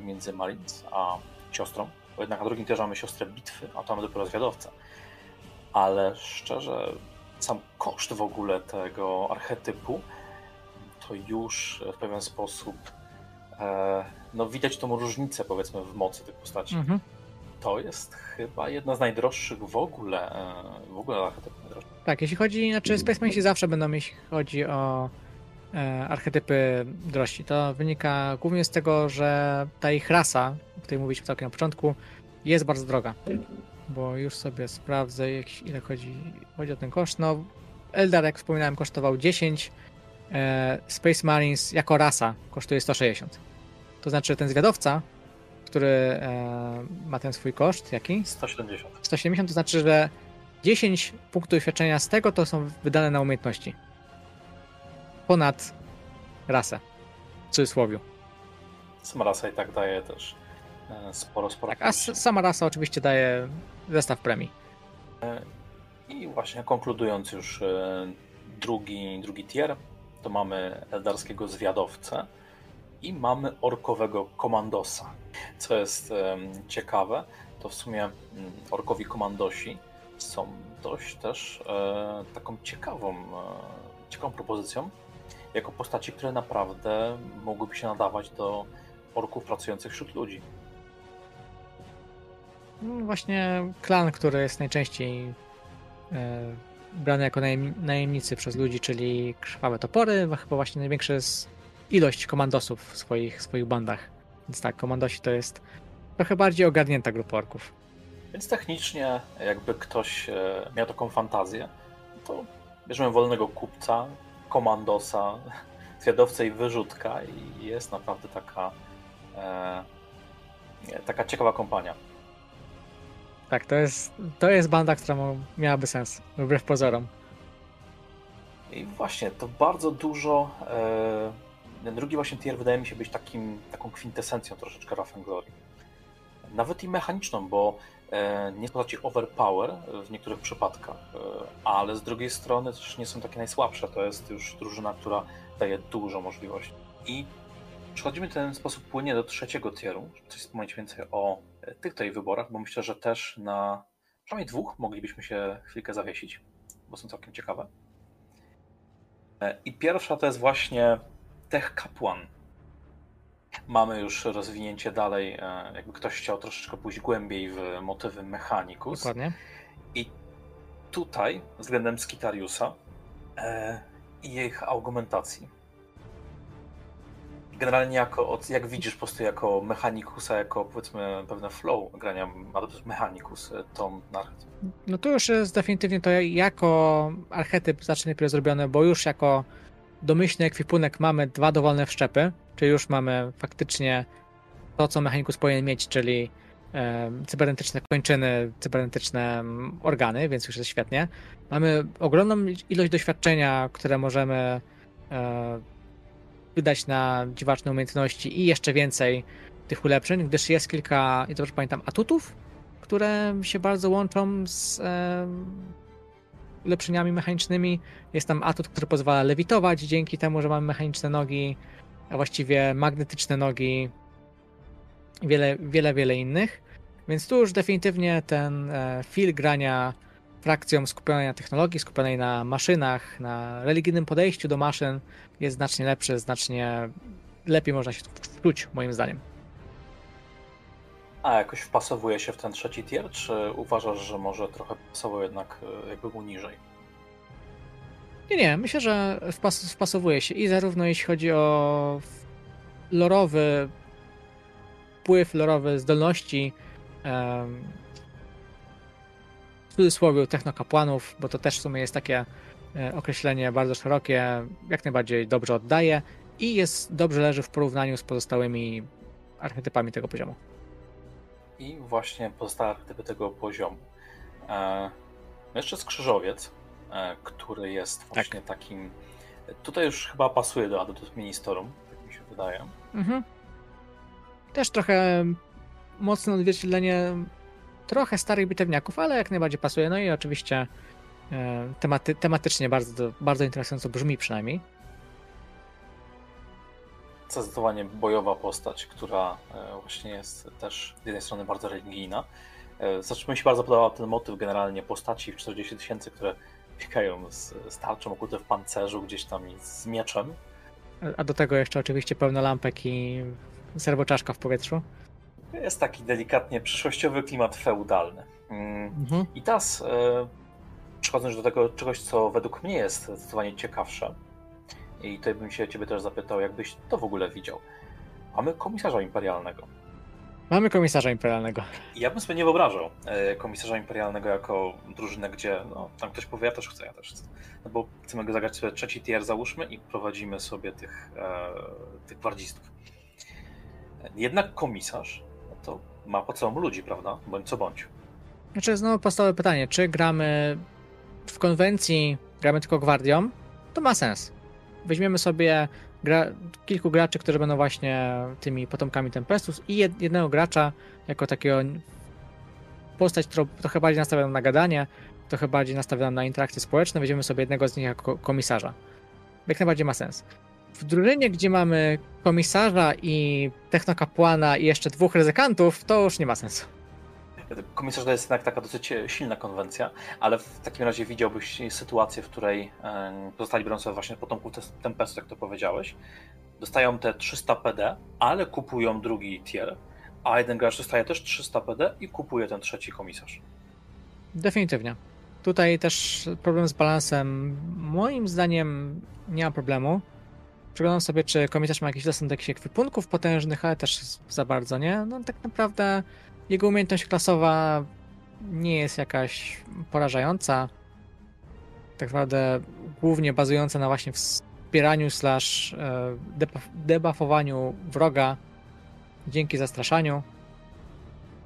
między Marines a siostrą, bo jednak na drugim tierze mamy siostrę bitwy, a to mamy dopiero zwiadowcę. Ale szczerze, sam koszt w ogóle tego archetypu to już w pewien sposób E, no widać tą różnicę powiedzmy w mocy tych postaci. Mhm. To jest chyba jedna z najdroższych w ogóle, e, w ogóle archetypów Tak, jeśli chodzi, znaczy Space Marines zawsze będą, jeśli chodzi o e, archetypy drożsi, to wynika głównie z tego, że ta ich rasa, o której mówiliśmy całkiem na początku, jest bardzo droga. Bo już sobie sprawdzę, jak, ile chodzi, chodzi o ten koszt. No, Eldar, jak wspominałem, kosztował 10, e, Space Marines jako rasa kosztuje 160. To znaczy ten zwiadowca, który e, ma ten swój koszt, jaki? 170. 170 to znaczy, że 10 punktów doświadczenia z tego to są wydane na umiejętności. Ponad rasę. W cudzysłowie. Sama rasa i tak daje też e, sporo, sporo. Tak, a sama rasa oczywiście daje zestaw premii. E, I właśnie konkludując już e, drugi, drugi tier, to mamy eldarskiego zwiadowcę i mamy orkowego komandosa. Co jest ciekawe, to w sumie mm, orkowi komandosi są dość też taką ciekawą, ciekawą propozycją, jako postaci, które naprawdę mogłyby się nadawać do orków pracujących wśród ludzi. No właśnie klan, który jest najczęściej e, brany jako najemnicy przez ludzi, czyli krwawe topory, chyba właśnie największy z ilość komandosów w swoich, swoich bandach. Więc tak, komandosi to jest trochę bardziej ogarnięta grupa orków. Więc technicznie, jakby ktoś e, miał taką fantazję, to bierzemy wolnego kupca, komandosa, zwiadowcę i wyrzutka i jest naprawdę taka e, taka ciekawa kompania. Tak, to jest, to jest banda, która miałaby sens, wbrew pozorom. I właśnie, to bardzo dużo. E, ten drugi właśnie tier wydaje mi się być takim, taką kwintesencją troszeczkę Rafen Glory. Nawet i mechaniczną, bo nie są overpower w niektórych przypadkach, e, ale z drugiej strony też nie są takie najsłabsze. To jest już drużyna, która daje dużo możliwości. I przechodzimy w ten sposób płynnie do trzeciego tieru. Coś wspomnieć więcej o e, tych tutaj wyborach, bo myślę, że też na przynajmniej dwóch moglibyśmy się chwilkę zawiesić, bo są całkiem ciekawe. E, I pierwsza to jest właśnie Tech Kapłan. Mamy już rozwinięcie dalej, e, jakby ktoś chciał troszeczkę pójść głębiej w motywy Mechanicus. Dokładnie. I tutaj względem Skitariusa e, i ich argumentacji. Generalnie jako, jak widzisz po prostu jako Mechanikusa, jako powiedzmy pewne flow grania Mechanicus, tą narratyw. No to już jest definitywnie to jako archetyp znacznie lepiej zrobione, bo już jako domyślny ekwipunek mamy dwa dowolne wszczepy, czyli już mamy faktycznie to, co mechanikus powinien mieć, czyli e, cybernetyczne kończyny, cybernetyczne organy, więc już jest świetnie. Mamy ogromną ilość doświadczenia, które możemy e, wydać na dziwaczne umiejętności i jeszcze więcej tych ulepszeń, gdyż jest kilka, i dobrze pamiętam, atutów, które się bardzo łączą z e, ulepszeniami mechanicznymi. Jest tam atut, który pozwala lewitować dzięki temu, że mamy mechaniczne nogi, a właściwie magnetyczne nogi wiele, wiele, wiele innych. Więc tu już definitywnie ten e, feel grania frakcją skupionej na technologii, skupionej na maszynach, na religijnym podejściu do maszyn jest znacznie lepszy, znacznie lepiej można się wczuć, moim zdaniem. A jakoś wpasowuje się w ten trzeci tier, czy uważasz, że może trochę pasował jednak e, jakby mu niżej? Nie, nie, myślę, że wpas wpasowuje się i zarówno jeśli chodzi o lorowy wpływ, lorowe zdolności, um, w cudzysłowie technokapłanów, bo to też w sumie jest takie e, określenie bardzo szerokie, jak najbardziej dobrze oddaje i jest dobrze leży w porównaniu z pozostałymi archetypami tego poziomu i właśnie pozostałe archetypy tego poziomu. E, jeszcze skrzyżowiec, e, który jest tak. właśnie tak. takim. Tutaj już chyba pasuje do Adeptus Ministerum, tak mi się wydaje. Mhm. Też trochę mocne odzwierciedlenie trochę starych bitewniaków, ale jak najbardziej pasuje. No i oczywiście e, tematy, tematycznie bardzo, bardzo interesująco brzmi przynajmniej zdecydowanie bojowa postać, która e, właśnie jest też z jednej strony bardzo religijna. E, zresztą mi się bardzo podobał ten motyw generalnie postaci w 40 tysięcy, które biegają z, z tarczą okute w pancerzu gdzieś tam i z mieczem. A do tego jeszcze oczywiście pełno lampek i serwoczaszka w powietrzu. Jest taki delikatnie przyszłościowy klimat feudalny. Mm. Mhm. I teraz e, przechodząc do tego czegoś, co według mnie jest zdecydowanie ciekawsze, i tutaj bym się ciebie też zapytał, jakbyś to w ogóle widział. Mamy komisarza imperialnego. Mamy komisarza imperialnego. Ja bym sobie nie wyobrażał e, komisarza imperialnego jako drużynę, gdzie no, tam ktoś powie, ja też chcę, ja też chcę. No bo chcemy go zagrać sobie trzeci tier, załóżmy, i prowadzimy sobie tych, e, tych gwardzistów. Jednak komisarz no to ma po całym ludzi, prawda? Bądź co bądź. Znaczy, znowu podstawowe pytanie, czy gramy w konwencji, gramy tylko gwardią? To ma sens weźmiemy sobie gra, kilku graczy, którzy będą właśnie tymi potomkami Tempestus i jed, jednego gracza jako takiego postać, która trochę bardziej nastawioną na gadanie, trochę bardziej nastawioną na interakcje społeczne, weźmiemy sobie jednego z nich jako komisarza. Jak najbardziej ma sens. W drużynie, gdzie mamy komisarza i technokapłana i jeszcze dwóch ryzykantów, to już nie ma sensu. Komisarz to jest jednak taka dosyć silna konwencja, ale w takim razie widziałbyś sytuację, w której pozostali biorą sobie właśnie potomków Tempestu, jak to powiedziałeś, dostają te 300 PD, ale kupują drugi tier, a jeden gracz dostaje też 300 PD i kupuje ten trzeci komisarz. Definitywnie. Tutaj też problem z balansem moim zdaniem nie ma problemu. Przeglądam sobie, czy komisarz ma jakiś dostęp do jakichś ekwipunków potężnych, ale też za bardzo nie. No tak naprawdę jego umiejętność klasowa nie jest jakaś porażająca. Tak naprawdę głównie bazująca na właśnie wspieraniu slash e, debuffowaniu wroga dzięki zastraszaniu.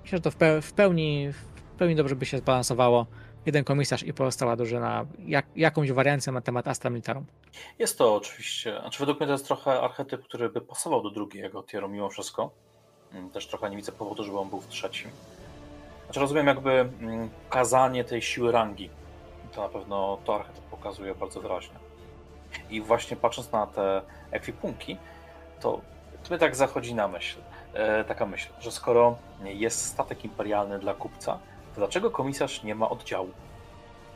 Myślę, że to w pełni, w pełni dobrze by się zbalansowało. Jeden komisarz i pozostała drużyna jak, jakąś wariancję na temat Astra Militarum. Jest to oczywiście, znaczy według mnie to jest trochę archetyp, który by pasował do drugiego tieru mimo wszystko. Mm, też trochę nie widzę powodu, żeby on był w trzecim. Znaczy rozumiem jakby mm, kazanie tej siły rangi. To na pewno to archetyp pokazuje bardzo wyraźnie. I właśnie patrząc na te ekwipunki, to, mnie tak zachodzi na myśl, e, taka myśl, że skoro jest statek imperialny dla kupca, to dlaczego komisarz nie ma oddziału?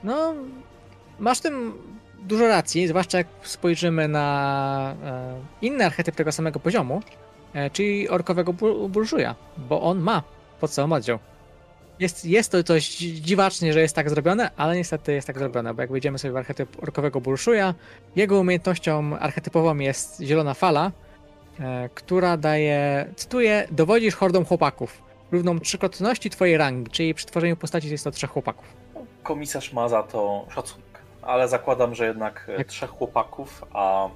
No, masz tym dużo racji, zwłaszcza jak spojrzymy na e, inny archetyp tego samego poziomu, czyli orkowego burżuja, bo on ma podstawową oddział. Jest, jest to coś dziwacznie, że jest tak zrobione, ale niestety jest tak zrobione, bo jak wejdziemy sobie w archetyp orkowego burszuja, jego umiejętnością archetypową jest zielona fala, e, która daje, cytuję, dowodzisz hordą chłopaków, równą trzykrotności twojej rangi, czyli przy tworzeniu postaci jest to trzech chłopaków. Komisarz ma za to szacunek, ale zakładam, że jednak jak... trzech chłopaków, a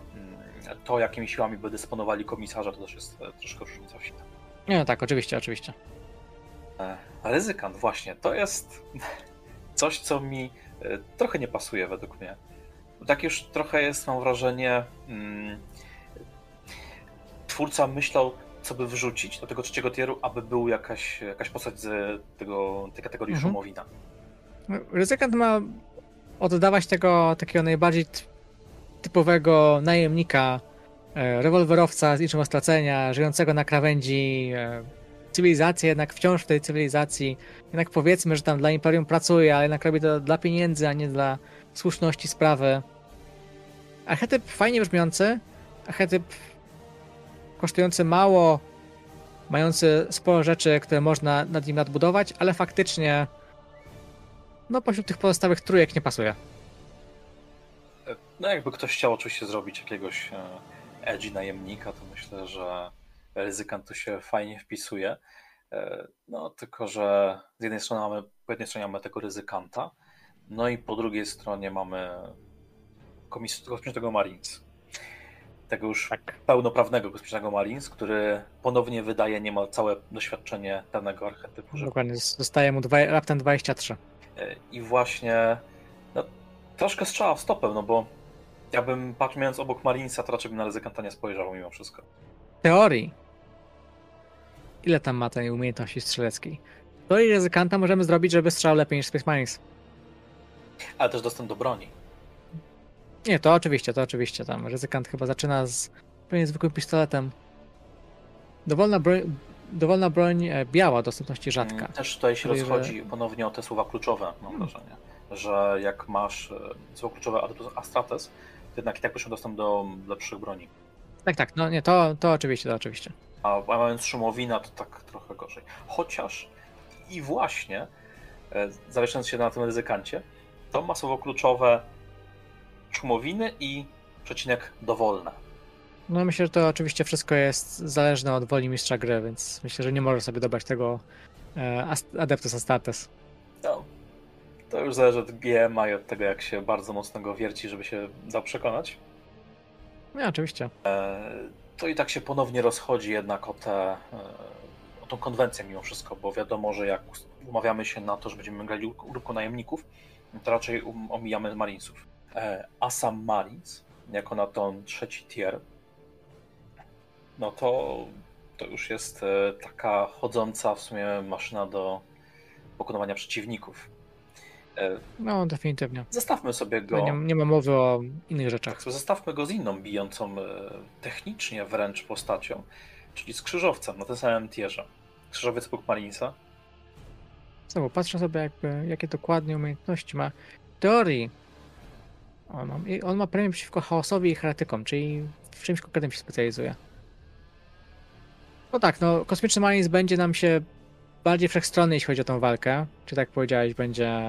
to jakimi siłami by dysponowali komisarze, to też jest e, troszkę różnica w Nie, no tak, oczywiście, oczywiście. E, ryzykant, właśnie, to jest coś, co mi e, trochę nie pasuje według mnie. Tak już trochę jest, mam wrażenie, mm, twórca myślał, co by wrzucić do tego trzeciego tieru, aby był jakaś, jakaś postać z tego, tej kategorii mhm. szumowina. Ryzykant ma oddawać tego takiego najbardziej typowego najemnika, e, rewolwerowca z niczym stracenia, żyjącego na krawędzi cywilizację, jednak wciąż w tej cywilizacji, jednak powiedzmy, że tam dla Imperium pracuje, ale jednak robi to dla pieniędzy, a nie dla słuszności sprawy. Archetyp fajnie brzmiący, archetyp kosztujący mało, mający sporo rzeczy, które można nad nim nadbudować, ale faktycznie no pośród tych pozostałych trójek nie pasuje. No jakby ktoś chciał oczywiście zrobić jakiegoś e, edgy najemnika, to myślę, że ryzykant tu się fajnie wpisuje. E, no, tylko że z jednej strony mamy, po jednej stronie mamy tego ryzykanta, no i po drugiej stronie mamy kosmicznego Marines. Tego już tak. pełnoprawnego kosmicznego Marines, który ponownie wydaje niemal całe doświadczenie danego archetypu. Dokładnie, zostaje mu raptem 23. E, I właśnie no, troszkę strzała w stopę, no bo ja bym patrząc obok Marinesa, to raczej bym na ryzykanta nie spojrzał mimo wszystko. Teorii Ile tam ma tej umiejętności strzeleckiej? To i ryzykanta możemy zrobić, żeby strzelał lepiej niż Space Marines. Ale też dostęp do broni. Nie, to oczywiście, to oczywiście. Tam ryzykant chyba zaczyna z pewnie zwykłym pistoletem. Dowolna broń, dowolna broń e, biała, dostępności rzadka. Mm, też tutaj się rozchodzi że... ponownie o te słowa kluczowe, mam hmm. wrażenie. Że jak masz e, słowo kluczowe Adeptus Astrates, jednak i tak byś dostęp do lepszych broni. Tak, tak, no nie, to, to oczywiście, to oczywiście a mając szumowina to tak trochę gorzej. Chociaż i właśnie, e, zawieszając się na tym ryzykancie, to ma słowo kluczowe szumowiny i przecinek dowolne. No myślę, że to oczywiście wszystko jest zależne od woli mistrza gry, więc myślę, że nie może sobie dobrać tego e, Adeptus Astartes. To już zależy od GMA i od tego, jak się bardzo mocno go wierci, żeby się dał przekonać. No, oczywiście. E, to i tak się ponownie rozchodzi jednak o, te, e, o tą konwencję mimo wszystko, bo wiadomo, że jak umawiamy się na to, że będziemy grali grupą najemników, to raczej um, omijamy Marinesów. E, a sam Marines, jako na ten trzeci tier, no to, to już jest taka chodząca w sumie maszyna do pokonywania przeciwników. E, no, definitywnie. Zostawmy sobie go. Nie, nie ma mowy o innych rzeczach. Tak, zostawmy go z inną, bijącą e, technicznie wręcz postacią, czyli z krzyżowcem na tym samym tierze. Krzyżowiec Bóg Marinsa. Znowu, patrzę sobie, jakby, jakie dokładnie umiejętności ma. W teorii on ma, on ma premię przeciwko chaosowi i heretykom, czyli w czymś konkretnym się specjalizuje. No tak, no, kosmiczny Marines będzie nam się bardziej wszechstronny, jeśli chodzi o tą walkę. Czy tak powiedziałeś, będzie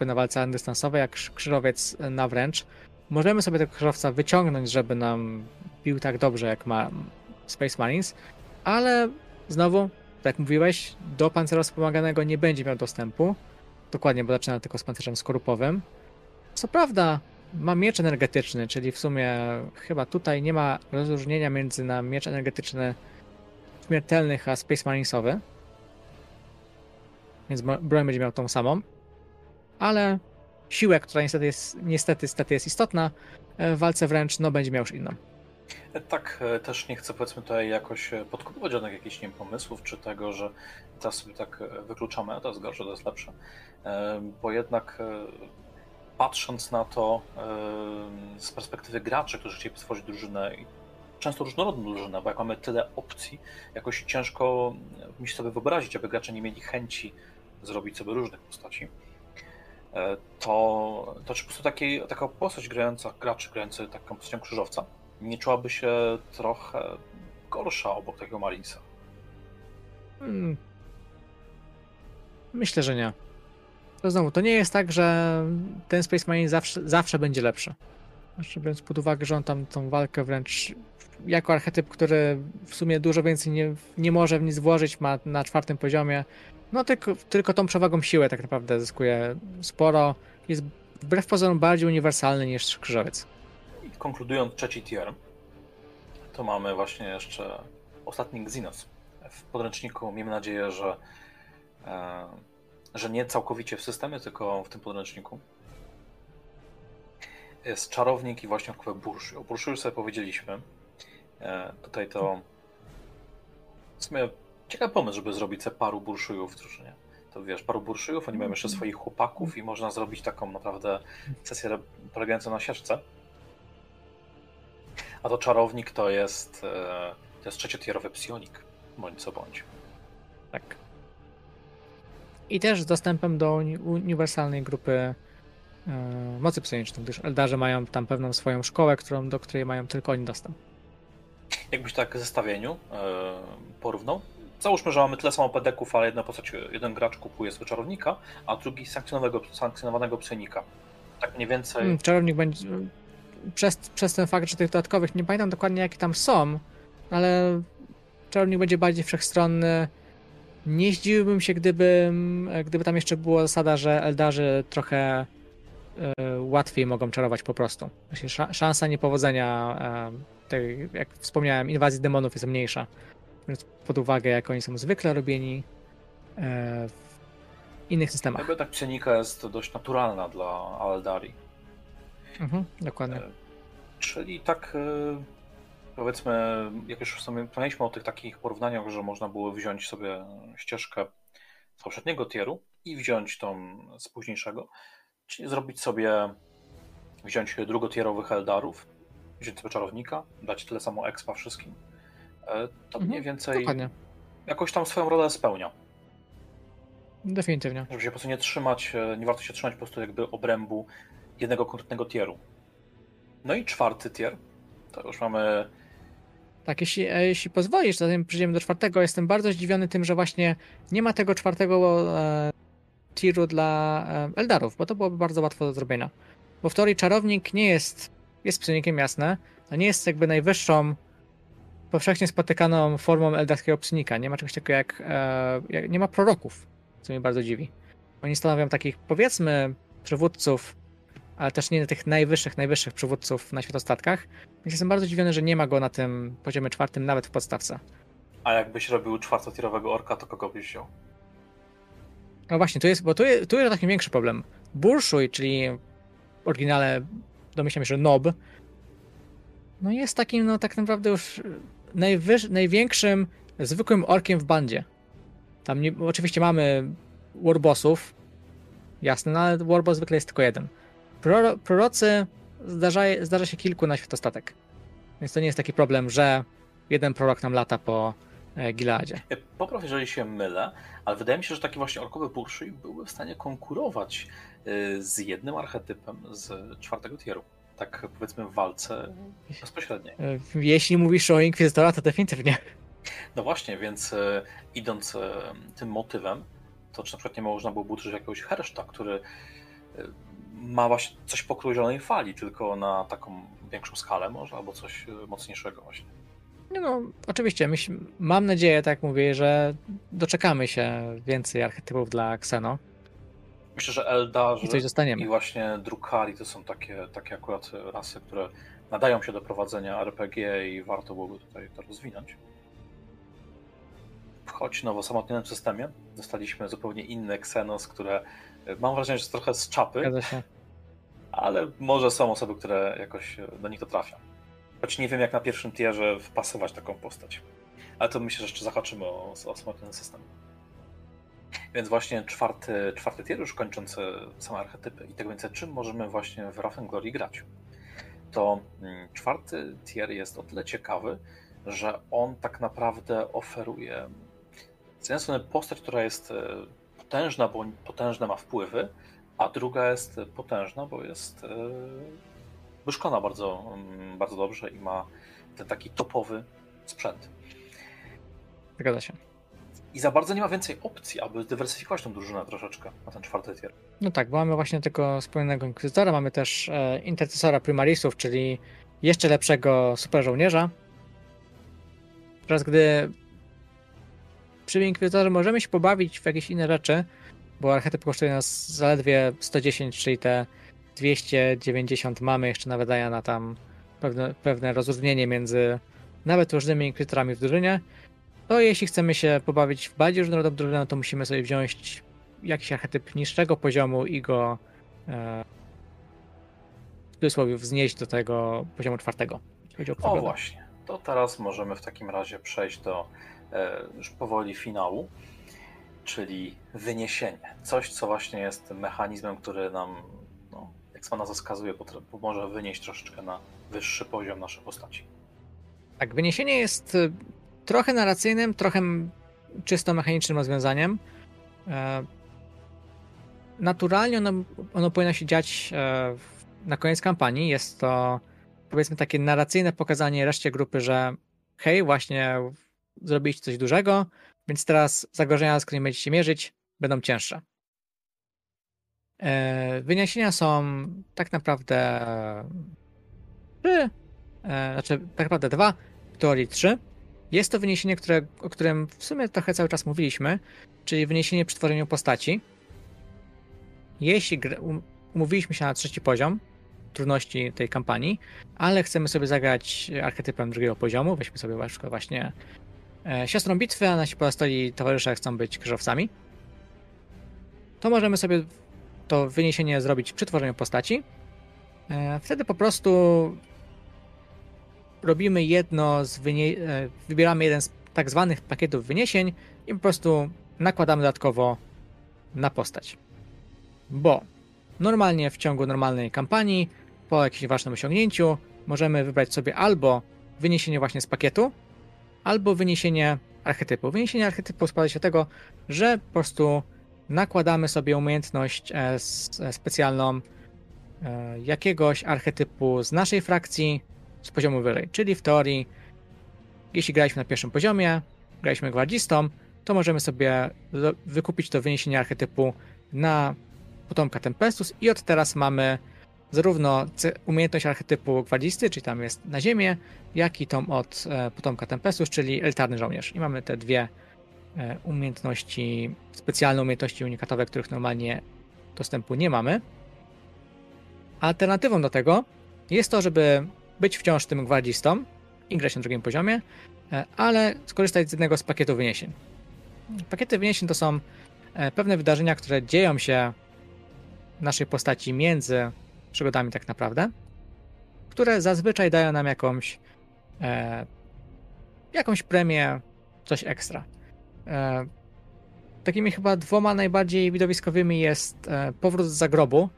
na walce dystansowej, jak krzyżowiec na wręcz. Możemy sobie tego krzyżowca wyciągnąć, żeby nam bił tak dobrze jak ma Space Marines, ale znowu, tak jak mówiłeś, do pancerza wspomaganego nie będzie miał dostępu. Dokładnie, bo zaczyna tylko z pancerzem skorupowym. Co prawda, ma miecz energetyczny, czyli w sumie chyba tutaj nie ma rozróżnienia między na miecz energetyczny śmiertelnych a Space Marinesowy. Więc broń będzie miał tą samą. Ale siłę, która niestety jest, niestety, niestety jest istotna e, w walce wręcz, no będzie miał już inną. E, tak, e, też nie chcę powiedzmy tutaj jakoś podkupować żadnych jakichś nie pomysłów, czy tego, że teraz sobie tak wykluczamy, a to jest gorsze, to jest lepsze. Bo jednak patrząc na to z perspektywy graczy, którzy chcieli stworzyć drużynę często różnorodną drużynę, bo jak mamy tyle opcji, jakoś ciężko mi sobie wyobrazić, aby gracze nie mieli chęci zrobić sobie różnych postaci. E, to, to czy po prostu takiej, taka postać grająca, graczy grający taką postacią krzyżowca nie czułaby się trochę gorsza obok takiego Marinsa? Hmm. Myślę, że nie. To znowu, to nie jest tak, że ten Space Marine zawsze, zawsze będzie lepszy. Jeszcze biorąc pod uwagę, że on tam tą walkę wręcz jako archetyp, który w sumie dużo więcej nie, nie może w nic włożyć, ma na czwartym poziomie, no tylko, tylko tą przewagą siłę tak naprawdę zyskuje sporo. Jest wbrew pozorom bardziej uniwersalny niż krzyżowiec. I konkludując trzeci tier, to mamy właśnie jeszcze ostatni Xenos. W podręczniku miejmy nadzieję, że, e, że nie całkowicie w systemie, tylko w tym podręczniku. Jest czarownik i właśnie o Burszu. O Burszu już sobie powiedzieliśmy. E, tutaj to w sumie ciekawy pomysł, żeby zrobić sobie paru burszujów w drużynie. To wiesz, paru burszujów, oni mają jeszcze swoich chłopaków i można zrobić taką naprawdę sesję polegającą na sieczce. A to czarownik to jest e, to jest trzeciotierowy psionik, bądź co bądź. Tak. I też z dostępem do uniwersalnej grupy e, mocy psionicznej, gdyż Eldarze mają tam pewną swoją szkołę, którą, do której mają tylko oni dostęp. Jakbyś tak zestawieniu e, porównał? Załóżmy, że mamy tyle samo pedeków, ale jedna postać, jeden gracz kupuje swojego czarownika, a drugi sankcjonowanego, sankcjonowanego psionika. Tak mniej więcej. Hmm, czarownik będzie. Przez, przez ten fakt, że tych dodatkowych nie pamiętam dokładnie jakie tam są, ale czarownik będzie bardziej wszechstronny. Nie zdziwiłbym się, gdyby, gdyby tam jeszcze była zasada, że Eldarzy trochę y, łatwiej mogą czarować po prostu. szansa niepowodzenia y, tej, jak wspomniałem, inwazji demonów jest mniejsza. Biorąc pod uwagę, jak oni są zwykle robieni e, w innych systemach. Jakby tak psionika jest dość naturalna dla Aldari. Mhm, dokładnie. E, czyli tak e, powiedzmy, jak już wspomnieliśmy o tych takich porównaniach, że można było wziąć sobie ścieżkę z poprzedniego tieru i wziąć tą z późniejszego, czyli zrobić sobie, wziąć drugotierowych Eldarów, wziąć sobie czarownika, dać tyle samo expa wszystkim, to mhm, mniej więcej dokładnie. jakoś tam swoją rolę spełnia. Definitywnie. Żeby się po prostu nie trzymać, e, nie warto się trzymać po prostu jakby obrębu jednego konkretnego tieru. No i czwarty tier, to już mamy... Tak, jeśli, e, jeśli pozwolisz, zanim przejdziemy do czwartego, jestem bardzo zdziwiony tym, że właśnie nie ma tego czwartego e, tieru dla e, Eldarów, bo to byłoby bardzo łatwo do zrobienia. Bo w teorii czarownik nie jest jest psionikiem, jasne, a nie jest jakby najwyższą, powszechnie spotykaną formą eldarskiego psionika. Nie ma czegoś takiego jak, e, jak, nie ma proroków, co mnie bardzo dziwi. Oni stanowią takich, powiedzmy, przywódców, ale też nie tych najwyższych, najwyższych przywódców na światostatkach. Więc jestem bardzo dziwiony, że nie ma go na tym poziomie czwartym, nawet w podstawce. A jakbyś robił czwartotierowego orka, to kogo byś wziął? No właśnie, tu jest, bo tu jest, tu jest taki większy problem. Burszuj, czyli w oryginale domyślam się, że Nob, no jest takim, no tak naprawdę już najwyż, największym zwykłym orkiem w bandzie. Tam nie, oczywiście mamy warbossów, jasne, no ale warboss zwykle jest tylko jeden. Proro, prorocy zdarza, zdarza się kilku na światostatek. Więc to nie jest taki problem, że jeden prorok nam lata po e, Gileadzie. Popraw, jeżeli się mylę, ale wydaje mi się, że taki właśnie orkowy Pursuit byłby w stanie konkurować y, z jednym archetypem z czwartego tieru. Tak powiedzmy w walce bezpośredniej. E, jeśli mówisz o Inkwizytora, to definitywnie. No właśnie, więc y, idąc y, tym motywem, to czy na przykład nie można było użyć jakiegoś herszta, który ma właśnie coś pokrój zielonej fali, tylko na taką większą skalę może, albo coś e, mocniejszego właśnie. Nie no, oczywiście. Myśl, mam nadzieję, tak jak mówię, że doczekamy się więcej archetypów dla Xeno. Myślę, że Eldarzy i, coś dostaniemy. i właśnie Drukari to są takie, takie akurat rasy, które nadają się do prowadzenia RPG i warto byłoby tutaj to rozwinąć. Choć no, w osamotnionym systemie dostaliśmy zupełnie inne Xenos, które e, mam wrażenie, że jest trochę z czapy, ale może są osoby, które jakoś do nich to trafią. Choć nie wiem, jak na pierwszym tierze wpasować taką postać. Ale to myślę, że jeszcze zahaczymy o, o osamotniony system. Więc właśnie czwarty, czwarty tier, już kończący same archetypy i tego więcej, czym możemy właśnie w Rafen Glory grać. To mm, czwarty tier jest o tyle ciekawy, że on tak naprawdę oferuje z jednej strony postać, która jest e, potężna, bo potężne ma wpływy, a druga jest potężna, bo jest e, wyszkolona bardzo, mm, bardzo dobrze i ma ten taki topowy sprzęt. Zgadza się. I za bardzo nie ma więcej opcji, aby dywersyfikować tą drużynę troszeczkę na ten czwarty tier. No tak, bo mamy właśnie tylko wspomnianego Inkwizytora, mamy też e, Intercesora Primarisów, czyli jeszcze lepszego super żołnierza. Teraz gdy przy Inkwizytorze możemy się pobawić w jakieś inne rzeczy, bo archetyp kosztuje nas zaledwie 110, czyli te 290 mamy jeszcze nawet daje na tam pewne, pewne rozróżnienie między nawet różnymi inkwizytorami w drużynie. To jeśli chcemy się pobawić w bardziej różnorodną drużynę, to musimy sobie wziąć jakiś archetyp niższego poziomu i go e, w cudzysłowie wznieść do tego poziomu czwartego. O, o właśnie, to teraz możemy w takim razie przejść do e, już powoli finału, czyli wyniesienie. Coś, co właśnie jest mechanizmem, który nam, no, jak sama nazwa wskazuje, pomoże wynieść troszeczkę na wyższy poziom nasze postaci. Tak, wyniesienie jest trochę narracyjnym, trochę czysto mechanicznym rozwiązaniem. E, naturalnie ono, ono powinno się dziać e, na koniec kampanii. Jest to powiedzmy takie narracyjne pokazanie reszcie grupy, że hej, właśnie zrobiliście coś dużego, więc teraz zagrożenia, z którymi będziecie mierzyć, będą cięższe. E, wyniesienia są tak naprawdę trzy, znaczy tak naprawdę dwa, w teorii trzy. Jest to wyniesienie, które, o którym w sumie trochę cały czas mówiliśmy, czyli wyniesienie przy tworzeniu postaci. Jeśli um, umówiliśmy się na trzeci poziom trudności tej kampanii, ale chcemy sobie zagrać archetypem drugiego poziomu, weźmy sobie właśnie e, siostrą bitwy, a nasi pozostali towarzysze chcą być krzyżowcami, to możemy sobie to wyniesienie zrobić przy tworzeniu postaci. E, wtedy po prostu robimy jedno z wynie... E, wybieramy jeden z tak zwanych pakietów wyniesień i po prostu nakładamy dodatkowo na postać. Bo normalnie w ciągu normalnej kampanii, po jakimś ważnym osiągnięciu, możemy wybrać sobie albo wyniesienie właśnie z pakietu, albo wyniesienie archetypu. Wyniesienie archetypu składa się tego, że po prostu nakładamy sobie umiejętność e, e, specjalną jakiegoś archetypu z naszej frakcji, z poziomu wyżej. Czyli w teorii, jeśli graliśmy na pierwszym poziomie, graliśmy gwardzistą, to możemy sobie wykupić to wyniesienie archetypu na potomka Tempestus i od teraz mamy zarówno umiejętność archetypu gwardzisty, czyli tam jest na ziemię, jak i tą od e, potomka Tempestus, czyli elitarny żołnierz. I mamy te dwie e, umiejętności, specjalne umiejętności unikatowe, których normalnie dostępu nie mamy. Alternatywą do tego jest to, żeby być wciąż tym gwardzistą i grać na drugim poziomie, e, ale skorzystać z jednego z pakietów wyniesień. Pakiety wyniesień to są e, pewne wydarzenia, które dzieją się naszej postaci między przygodami tak naprawdę, które zazwyczaj dają nam jakąś e, jakąś premię, coś ekstra. E, takimi chyba dwoma najbardziej widowiskowymi jest e, powrót z zagrobu,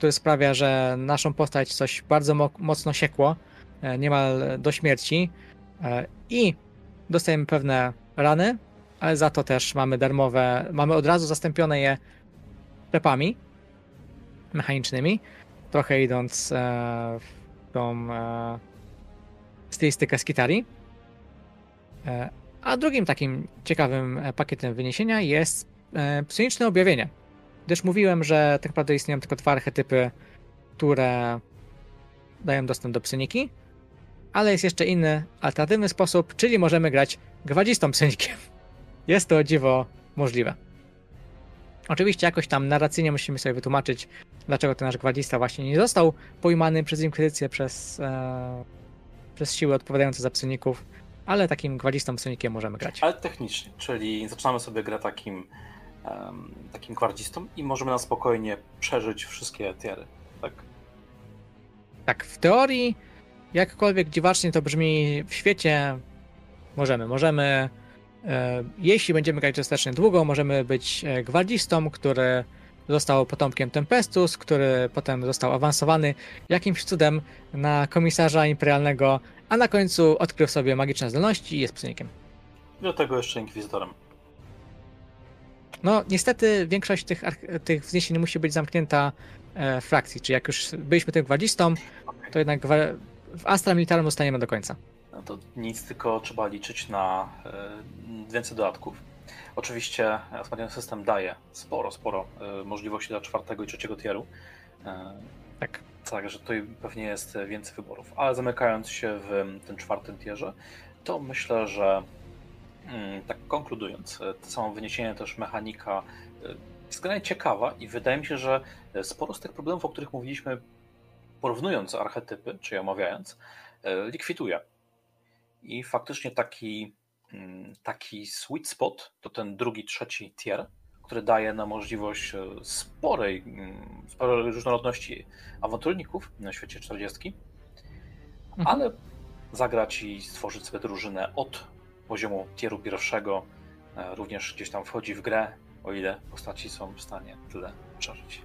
który sprawia, że naszą postać coś bardzo mo mocno siekło, e, niemal do śmierci e, i dostajemy pewne rany, ale za to też mamy darmowe, mamy od razu zastąpione je pepami mechanicznymi, trochę idąc e, w tą stylistykę z Kitari. A drugim takim ciekawym pakietem wyniesienia jest psioniczne objawienie gdyż mówiłem, że tak naprawdę istnieją tylko dwa archetypy, które dają dostęp do psyniki, ale jest jeszcze inny, alternatywny sposób, czyli możemy grać gwadzistą psynikiem. Jest to dziwo możliwe. Oczywiście jakoś tam narracyjnie musimy sobie wytłumaczyć, dlaczego ten nasz gwadzista właśnie nie został pojmany przez Inkwizycję, przez, e, przez siły odpowiadające za psyników, ale takim gwadzistą psynikiem możemy grać. Ale technicznie, czyli zaczynamy sobie grę takim, um, takim gwardzistą i możemy na spokojnie przeżyć wszystkie tiery, tak? Tak, w teorii, jakkolwiek dziwacznie to brzmi w świecie, możemy. Możemy, e, jeśli będziemy grać dostatecznie długo, możemy być e, gwardzistą, który został potomkiem Tempestus, który potem został awansowany jakimś cudem na komisarza imperialnego, a na końcu odkrył sobie magiczne zdolności i jest psynikiem. Do tego jeszcze inkwizytorem. No, niestety większość tych, tych wzniesień musi być zamknięta e, frakcji, czyli jak już byliśmy tym gwadzistą, to jednak w Astra Militarum zostaniemy do końca. No to nic, tylko trzeba liczyć na e, więcej dodatków. Oczywiście Asmodian System daje sporo, sporo e, możliwości dla czwartego i trzeciego tieru. E, tak. Także tutaj pewnie jest więcej wyborów. Ale zamykając się w tym czwartym tierze, to myślę, że tak konkludując, to samo wyniesienie też mechanika względnie ciekawa i wydaje mi się, że sporo z tych problemów, o których mówiliśmy porównując archetypy, czy omawiając, likwiduje. I faktycznie taki Mm, taki sweet spot to ten drugi, trzeci tier, który daje nam możliwość e, sporej, mm, sporej różnorodności awanturników na świecie 40, mhm. ale zagrać i stworzyć sobie drużynę od poziomu tieru pierwszego e, również gdzieś tam wchodzi w grę, o ile postaci są w stanie tyle przeżyć.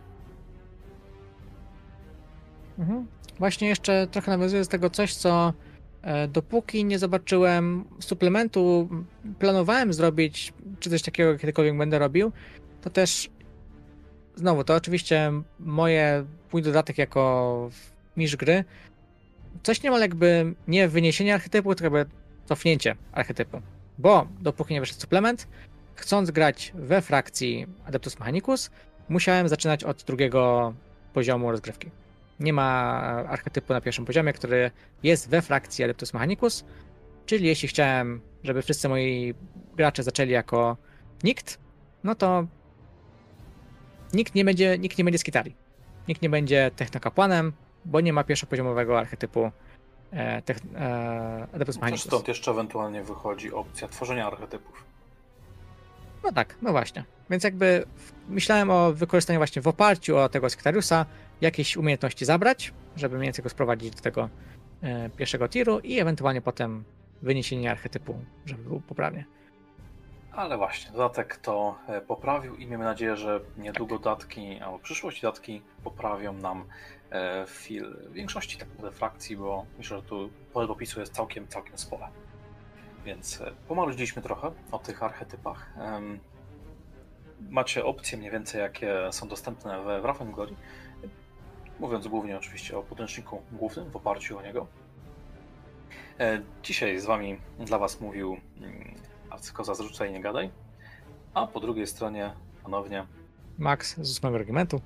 Mhm. Właśnie jeszcze trochę nawiązuję z tego coś, co E, dopóki nie zobaczyłem suplementu, planowałem zrobić, czy coś takiego kiedykolwiek będę robił, to też znowu, to oczywiście moje, mój dodatek jako mistrz gry, coś niemal jakby nie wyniesienie archetypu, tylko jakby cofnięcie archetypu. Bo dopóki nie wyszedł suplement, chcąc grać we frakcji Adeptus Mechanicus, musiałem zaczynać od drugiego poziomu rozgrywki. Nie ma archetypu na pierwszym poziomie, który jest we frakcji Adeptus Mechanicus, czyli jeśli chciałem, żeby wszyscy moi gracze zaczęli jako nikt, no to nikt nie będzie, nikt nie będzie skitali. Nikt nie będzie technokapłanem, bo nie ma pierwszopoziomowego archetypu tech, e, Adeptus Mechanicus. Stąd jeszcze ewentualnie wychodzi opcja tworzenia archetypów. No tak, no właśnie. Więc jakby myślałem o wykorzystaniu właśnie w oparciu o tego Skitariusa jakieś umiejętności zabrać, żeby mniej więcej go sprowadzić do tego e, pierwszego tiru i ewentualnie potem wyniesienie archetypu, żeby był poprawnie. Ale właśnie, dodatek to e, poprawił i miejmy nadzieję, że niedługo datki, albo przyszłość datki poprawią nam e, fil większości tak naprawdę frakcji, bo myślę, że tu pole popisu jest całkiem, całkiem spore. Więc e, pomaludziliśmy trochę o tych archetypach. Macie opcje mniej więcej, jakie są dostępne w Ravenglory. Mówiąc głównie oczywiście o podręczniku głównym, w oparciu o niego. E, dzisiaj z wami dla was mówił mm, arcykoza Zrzucaj nie gadaj. A po drugiej stronie ponownie Max z ósmego regimentu.